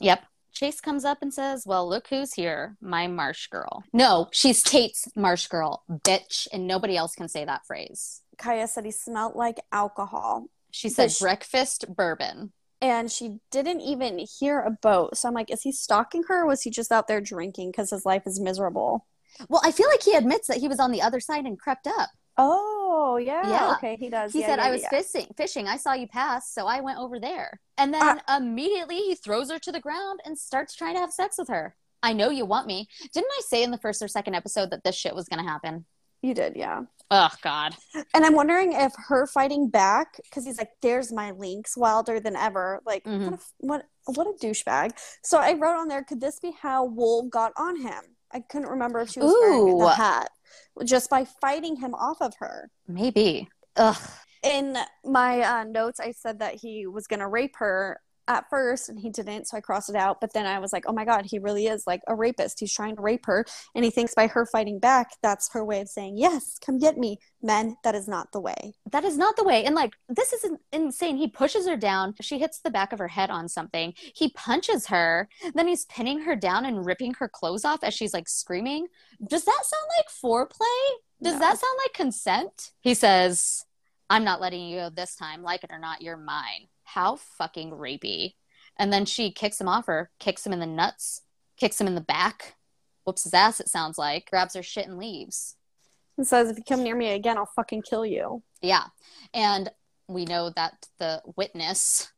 Yep. Chase comes up and says, Well, look who's here. My marsh girl. No, she's Tate's marsh girl, bitch. And nobody else can say that phrase.
Kya said he smelled like alcohol.
She said
she-
breakfast bourbon.
And she didn't even hear a boat. So I'm like, is he stalking her or was he just out there drinking because his life is miserable?
Well, I feel like he admits that he was on the other side and crept up.
Oh, yeah.
Yeah.
Okay, he does.
He
Yeah,
said,
yeah,
I was fishing, fishing. I saw you pass, so I went over there. And then ah. immediately he throws her to the ground and starts trying to have sex with her. I know you want me. Didn't I say in the first or second episode that this shit was going to happen?
You did, yeah.
Oh, God.
And I'm wondering if her fighting back, because he's like, "There's my minx, wilder than ever." Like,
Mhm.
what, a, what, what a douchebag. So I wrote on there, could this be how Wool got on him? I couldn't remember if she was wearing
Ooh.
the hat, just by fighting him off of her.
Maybe. Ugh.
In my uh, notes, I said that he was going to rape her at first, and he didn't. So I crossed it out. But then I was like, "Oh my god, he really is like a rapist. He's trying to rape her." And he thinks by her fighting back, that's her way of saying, "Yes, come get me." Men, that is not the way.
That is not the way. And like, this is insane. He pushes her down. She hits the back of her head on something. He punches her. Then he's pinning her down and ripping her clothes off as she's like screaming. Does that sound like foreplay? Does
No.
that sound like consent? He says, I'm not letting you go this time. Like it or not, you're mine. How fucking rapey. And then she kicks him off her, kicks him in the nuts, kicks him in the back, whoops his ass, it sounds like, grabs her shit and leaves.
and says, "If you come near me again, I'll fucking kill you."
Yeah. And we know that the witness,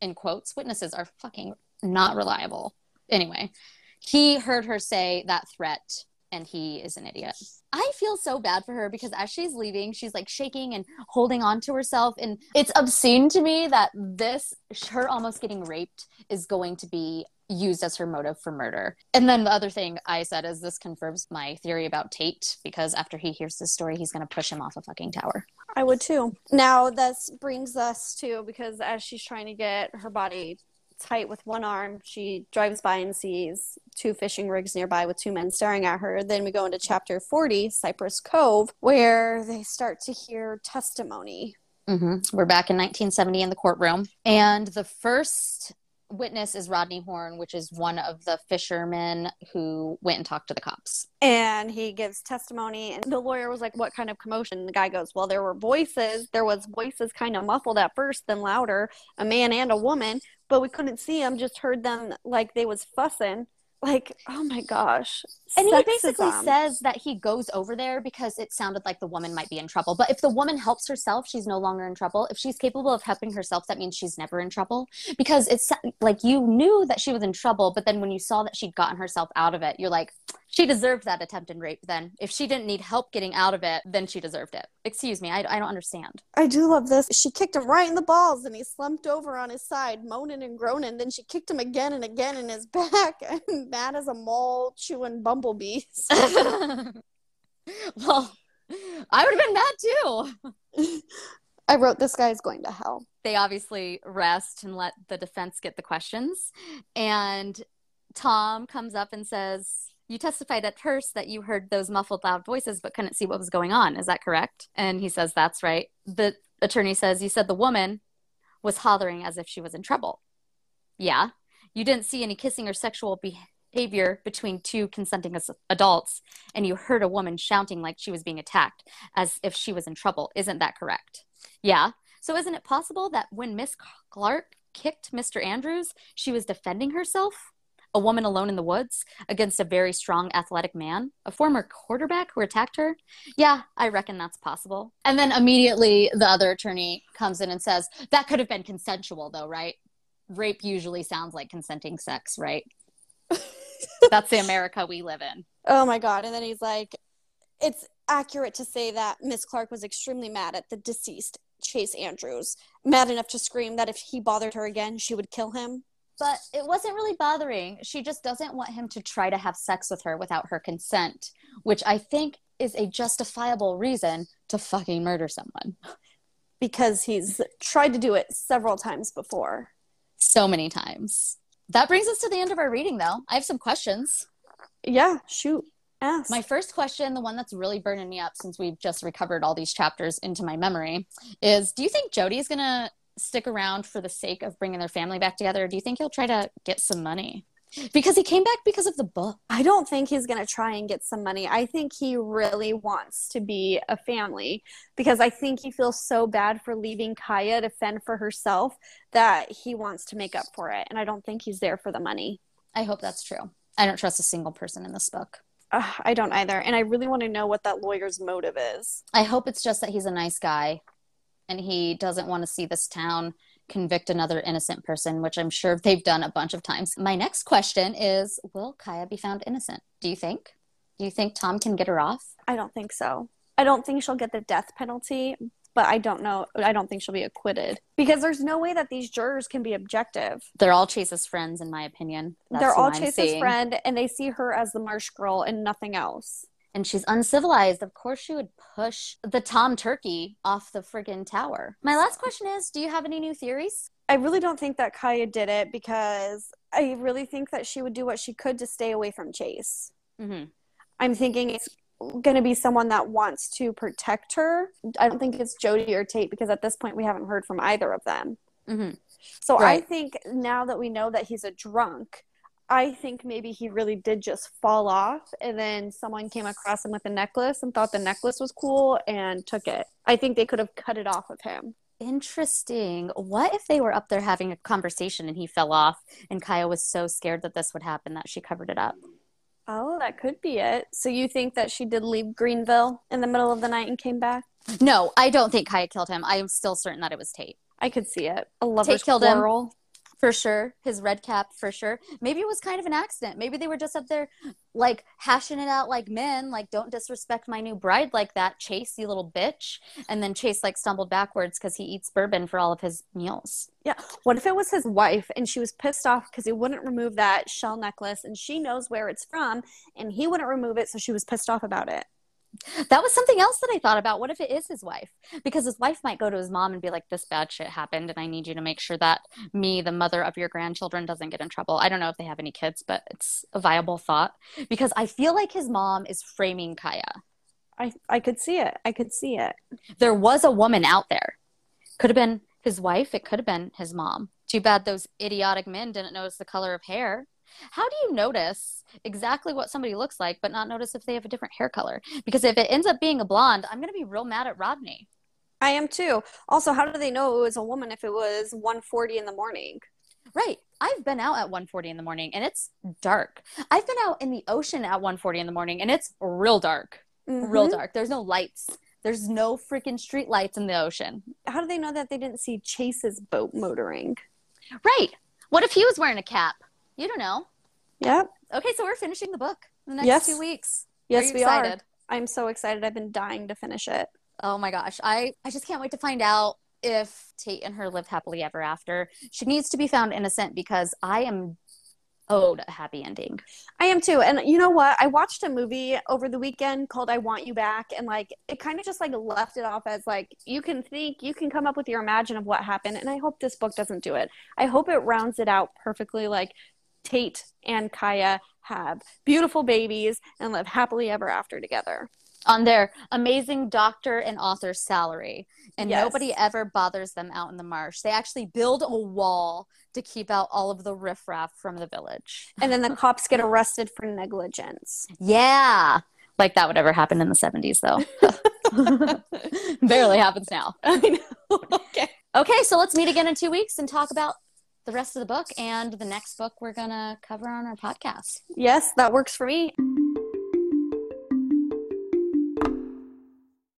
in quotes, witnesses are fucking not reliable. Anyway, he heard her say that threat and he is an idiot. I feel so bad for her because as she's leaving, she's like shaking and holding on to herself. And it's obscene to me that this, her almost getting raped, is going to be used as her motive for murder. And then the other thing I said is this confirms my theory about Tate because after he hears this story, he's going to push him off a fucking tower.
I would too. Now this brings us to because as she's trying to get her body tight with one arm, she drives by and sees two fishing rigs nearby with two men staring at her. Then we go into chapter 40, Cypress Cove, where they start to hear testimony.
hmm We're back in 1970 in the courtroom, and the first witness is Rodney Horn, which is one of the fishermen who went and talked to the cops.
And he gives testimony, and the lawyer was like, What kind of commotion? The guy goes, Well, there were voices. There was voices kind of muffled at first, then louder, a man and a woman, but we couldn't see them, just heard them like they was fussing. Like, oh my gosh.
And he basically says that he goes over there because it sounded like the woman might be in trouble. But if the woman helps herself, she's no longer in trouble. If she's capable of helping herself, that means she's never in trouble. Because it's like you knew that she was in trouble, but then when you saw that she'd gotten herself out of it, you're like, she deserved that attempted rape then. If she didn't need help getting out of it, then she deserved it. Excuse me, I, I don't understand.
I do love this. She kicked him right in the balls and he slumped over on his side, moaning and groaning. Then she kicked him again and again in his back, and mad as a mole chewing bumblebees.
well, I would have been mad too.
I wrote, This guy's going to hell.
they obviously rest and let the defense get the questions. And Tom comes up and says, You testified at first that you heard those muffled, loud voices but couldn't see what was going on. Is that correct? And he says, That's right. The attorney says, You said the woman was hollering as if she was in trouble. Yeah. you didn't see any kissing or sexual behavior between two consenting adults, and you heard a woman shouting like she was being attacked as if she was in trouble. Isn't that correct? Yeah. So isn't it possible that when Miss Clark kicked Mr. Andrews, she was defending herself? A woman alone in the woods against a very strong athletic man, a former quarterback who attacked her? Yeah, I reckon that's possible. And then immediately the other attorney comes in and says, That could have been consensual, though, right? Rape usually sounds like consenting sex, right? that's the America we live in.
Oh my God. And then he's like, It's accurate to say that Miss Clark was extremely mad at the deceased Chase Andrews, mad enough to scream that if he bothered her again, she would kill him.
But it wasn't really bothering. She just doesn't want him to try to have sex with her without her consent, which I think is a justifiable reason to fucking murder someone.
Because he's tried to do it several times before.
So many times. That brings us to the end of our reading, though. I have some questions.
Yeah, shoot. Ask.
My first question, the one that's really burning me up since we've just recovered all these chapters into my memory, is do you think Jodie's going to stick around for the sake of bringing their family back together? Do you think he'll try to get some money? Because he came back because of the book.
I don't think he's going to try and get some money. I think he really wants to be a family because I think he feels so bad for leaving Kya to fend for herself that he wants to make up for it. And I don't think he's there for the money.
I hope that's true. I don't trust a single person in this book.
Uh, I don't either. And I really want to know what that lawyer's motive is.
I hope it's just that he's a nice guy and he doesn't want to see this town convict another innocent person, which I'm sure they've done a bunch of times. My next question is Will Kya be found innocent? Do you think? Do you think Tom can get her off?
I don't think so. I don't think she'll get the death penalty, but I don't know. I don't think she'll be acquitted because there's no way that these jurors can be objective.
They're all Chase's friends, in my opinion.
That's They're all Chase's friend, and they see her as the Marsh girl and nothing else.
And she's uncivilized. Of course, she would push the Tom Turkey off the friggin' tower. My last question is Do you have any new theories?
I really don't think that Kya did it because I really think that she would do what she could to stay away from Chase. Mm-hmm. I'm thinking it's going to be someone that wants to protect her. I don't think it's Jodie or Tate because at this point we haven't heard from either of them. Mm-hmm. So right. I think now that we know that he's a drunk, I think maybe he really did just fall off and then someone came across him with a necklace and thought the necklace was cool and took it. I think they could have cut it off of him.
Interesting. What if they were up there having a conversation and he fell off and Kya was so scared that this would happen that she covered it up?
Oh, that could be it. So you think that she did leave Greenville in the middle of the night and came back?
No, I don't think Kya killed him. I am still certain that it was Tate.
I could see it. A lover's Tate killed quarrel. him
for sure. His red cap for sure. Maybe it was kind of an accident. Maybe they were just up there like hashing it out like men, like don't disrespect my new bride like that, Chase, you little bitch. And then Chase like stumbled backwards because he eats bourbon for all of his meals.
Yeah. What if it was his wife and she was pissed off because he wouldn't remove that shell necklace and she knows where it's from and he wouldn't remove it, so she was pissed off about it.
That was something else that I thought about. What if it is his wife? Because his wife might go to his mom and be like, This bad shit happened, and I need you to make sure that me, the mother of your grandchildren, doesn't get in trouble. I don't know if they have any kids, but it's a viable thought because I feel like his mom is framing Kya.
I, I could see it. I could see it.
There was a woman out there. Could have been his wife, it could have been his mom. Too bad those idiotic men didn't notice the color of hair. How do you notice exactly what somebody looks like, but not notice if they have a different hair color? Because if it ends up being a blonde, I'm going to be real mad at Rodney.
I am too. Also, how do they know it was a woman if it was 1:40 in the morning?
Right. I've been out at 1:40 in the morning and it's dark. I've been out in the ocean at 1:40 in the morning and it's real dark. Mm-hmm. Real dark. There's no lights. There's no freaking street lights in the ocean.
How do they know that they didn't see Chase's boat motoring?
Right. What if he was wearing a cap? You don't know.
Yep.
Okay, so we're finishing the book in the next yes. two weeks.
Yes, are we excited? are. I'm so excited. I've been dying to finish it.
Oh my gosh. I, I just can't wait to find out if Tate and her lived happily ever after. She needs to be found innocent because I am owed a happy ending.
I am too. And you know what? I watched a movie over the weekend called I Want You Back and like it kind of just like left it off as like you can think, you can come up with your imagine of what happened and I hope this book doesn't do it. I hope it rounds it out perfectly like Tate and Kya have beautiful babies and live happily ever after together.
on their amazing doctor and author salary and
Yes.
nobody ever bothers them out in the marsh they actually build a wall to keep out all of the riffraff from the village
And then the cops get arrested for negligence.
yeah like that would ever happen in the 70s though barely happens now
I know. okay.
okay so let's meet again in two weeks and talk about the rest of the book and the next book we're gonna cover on our podcast
Yes, that works for me.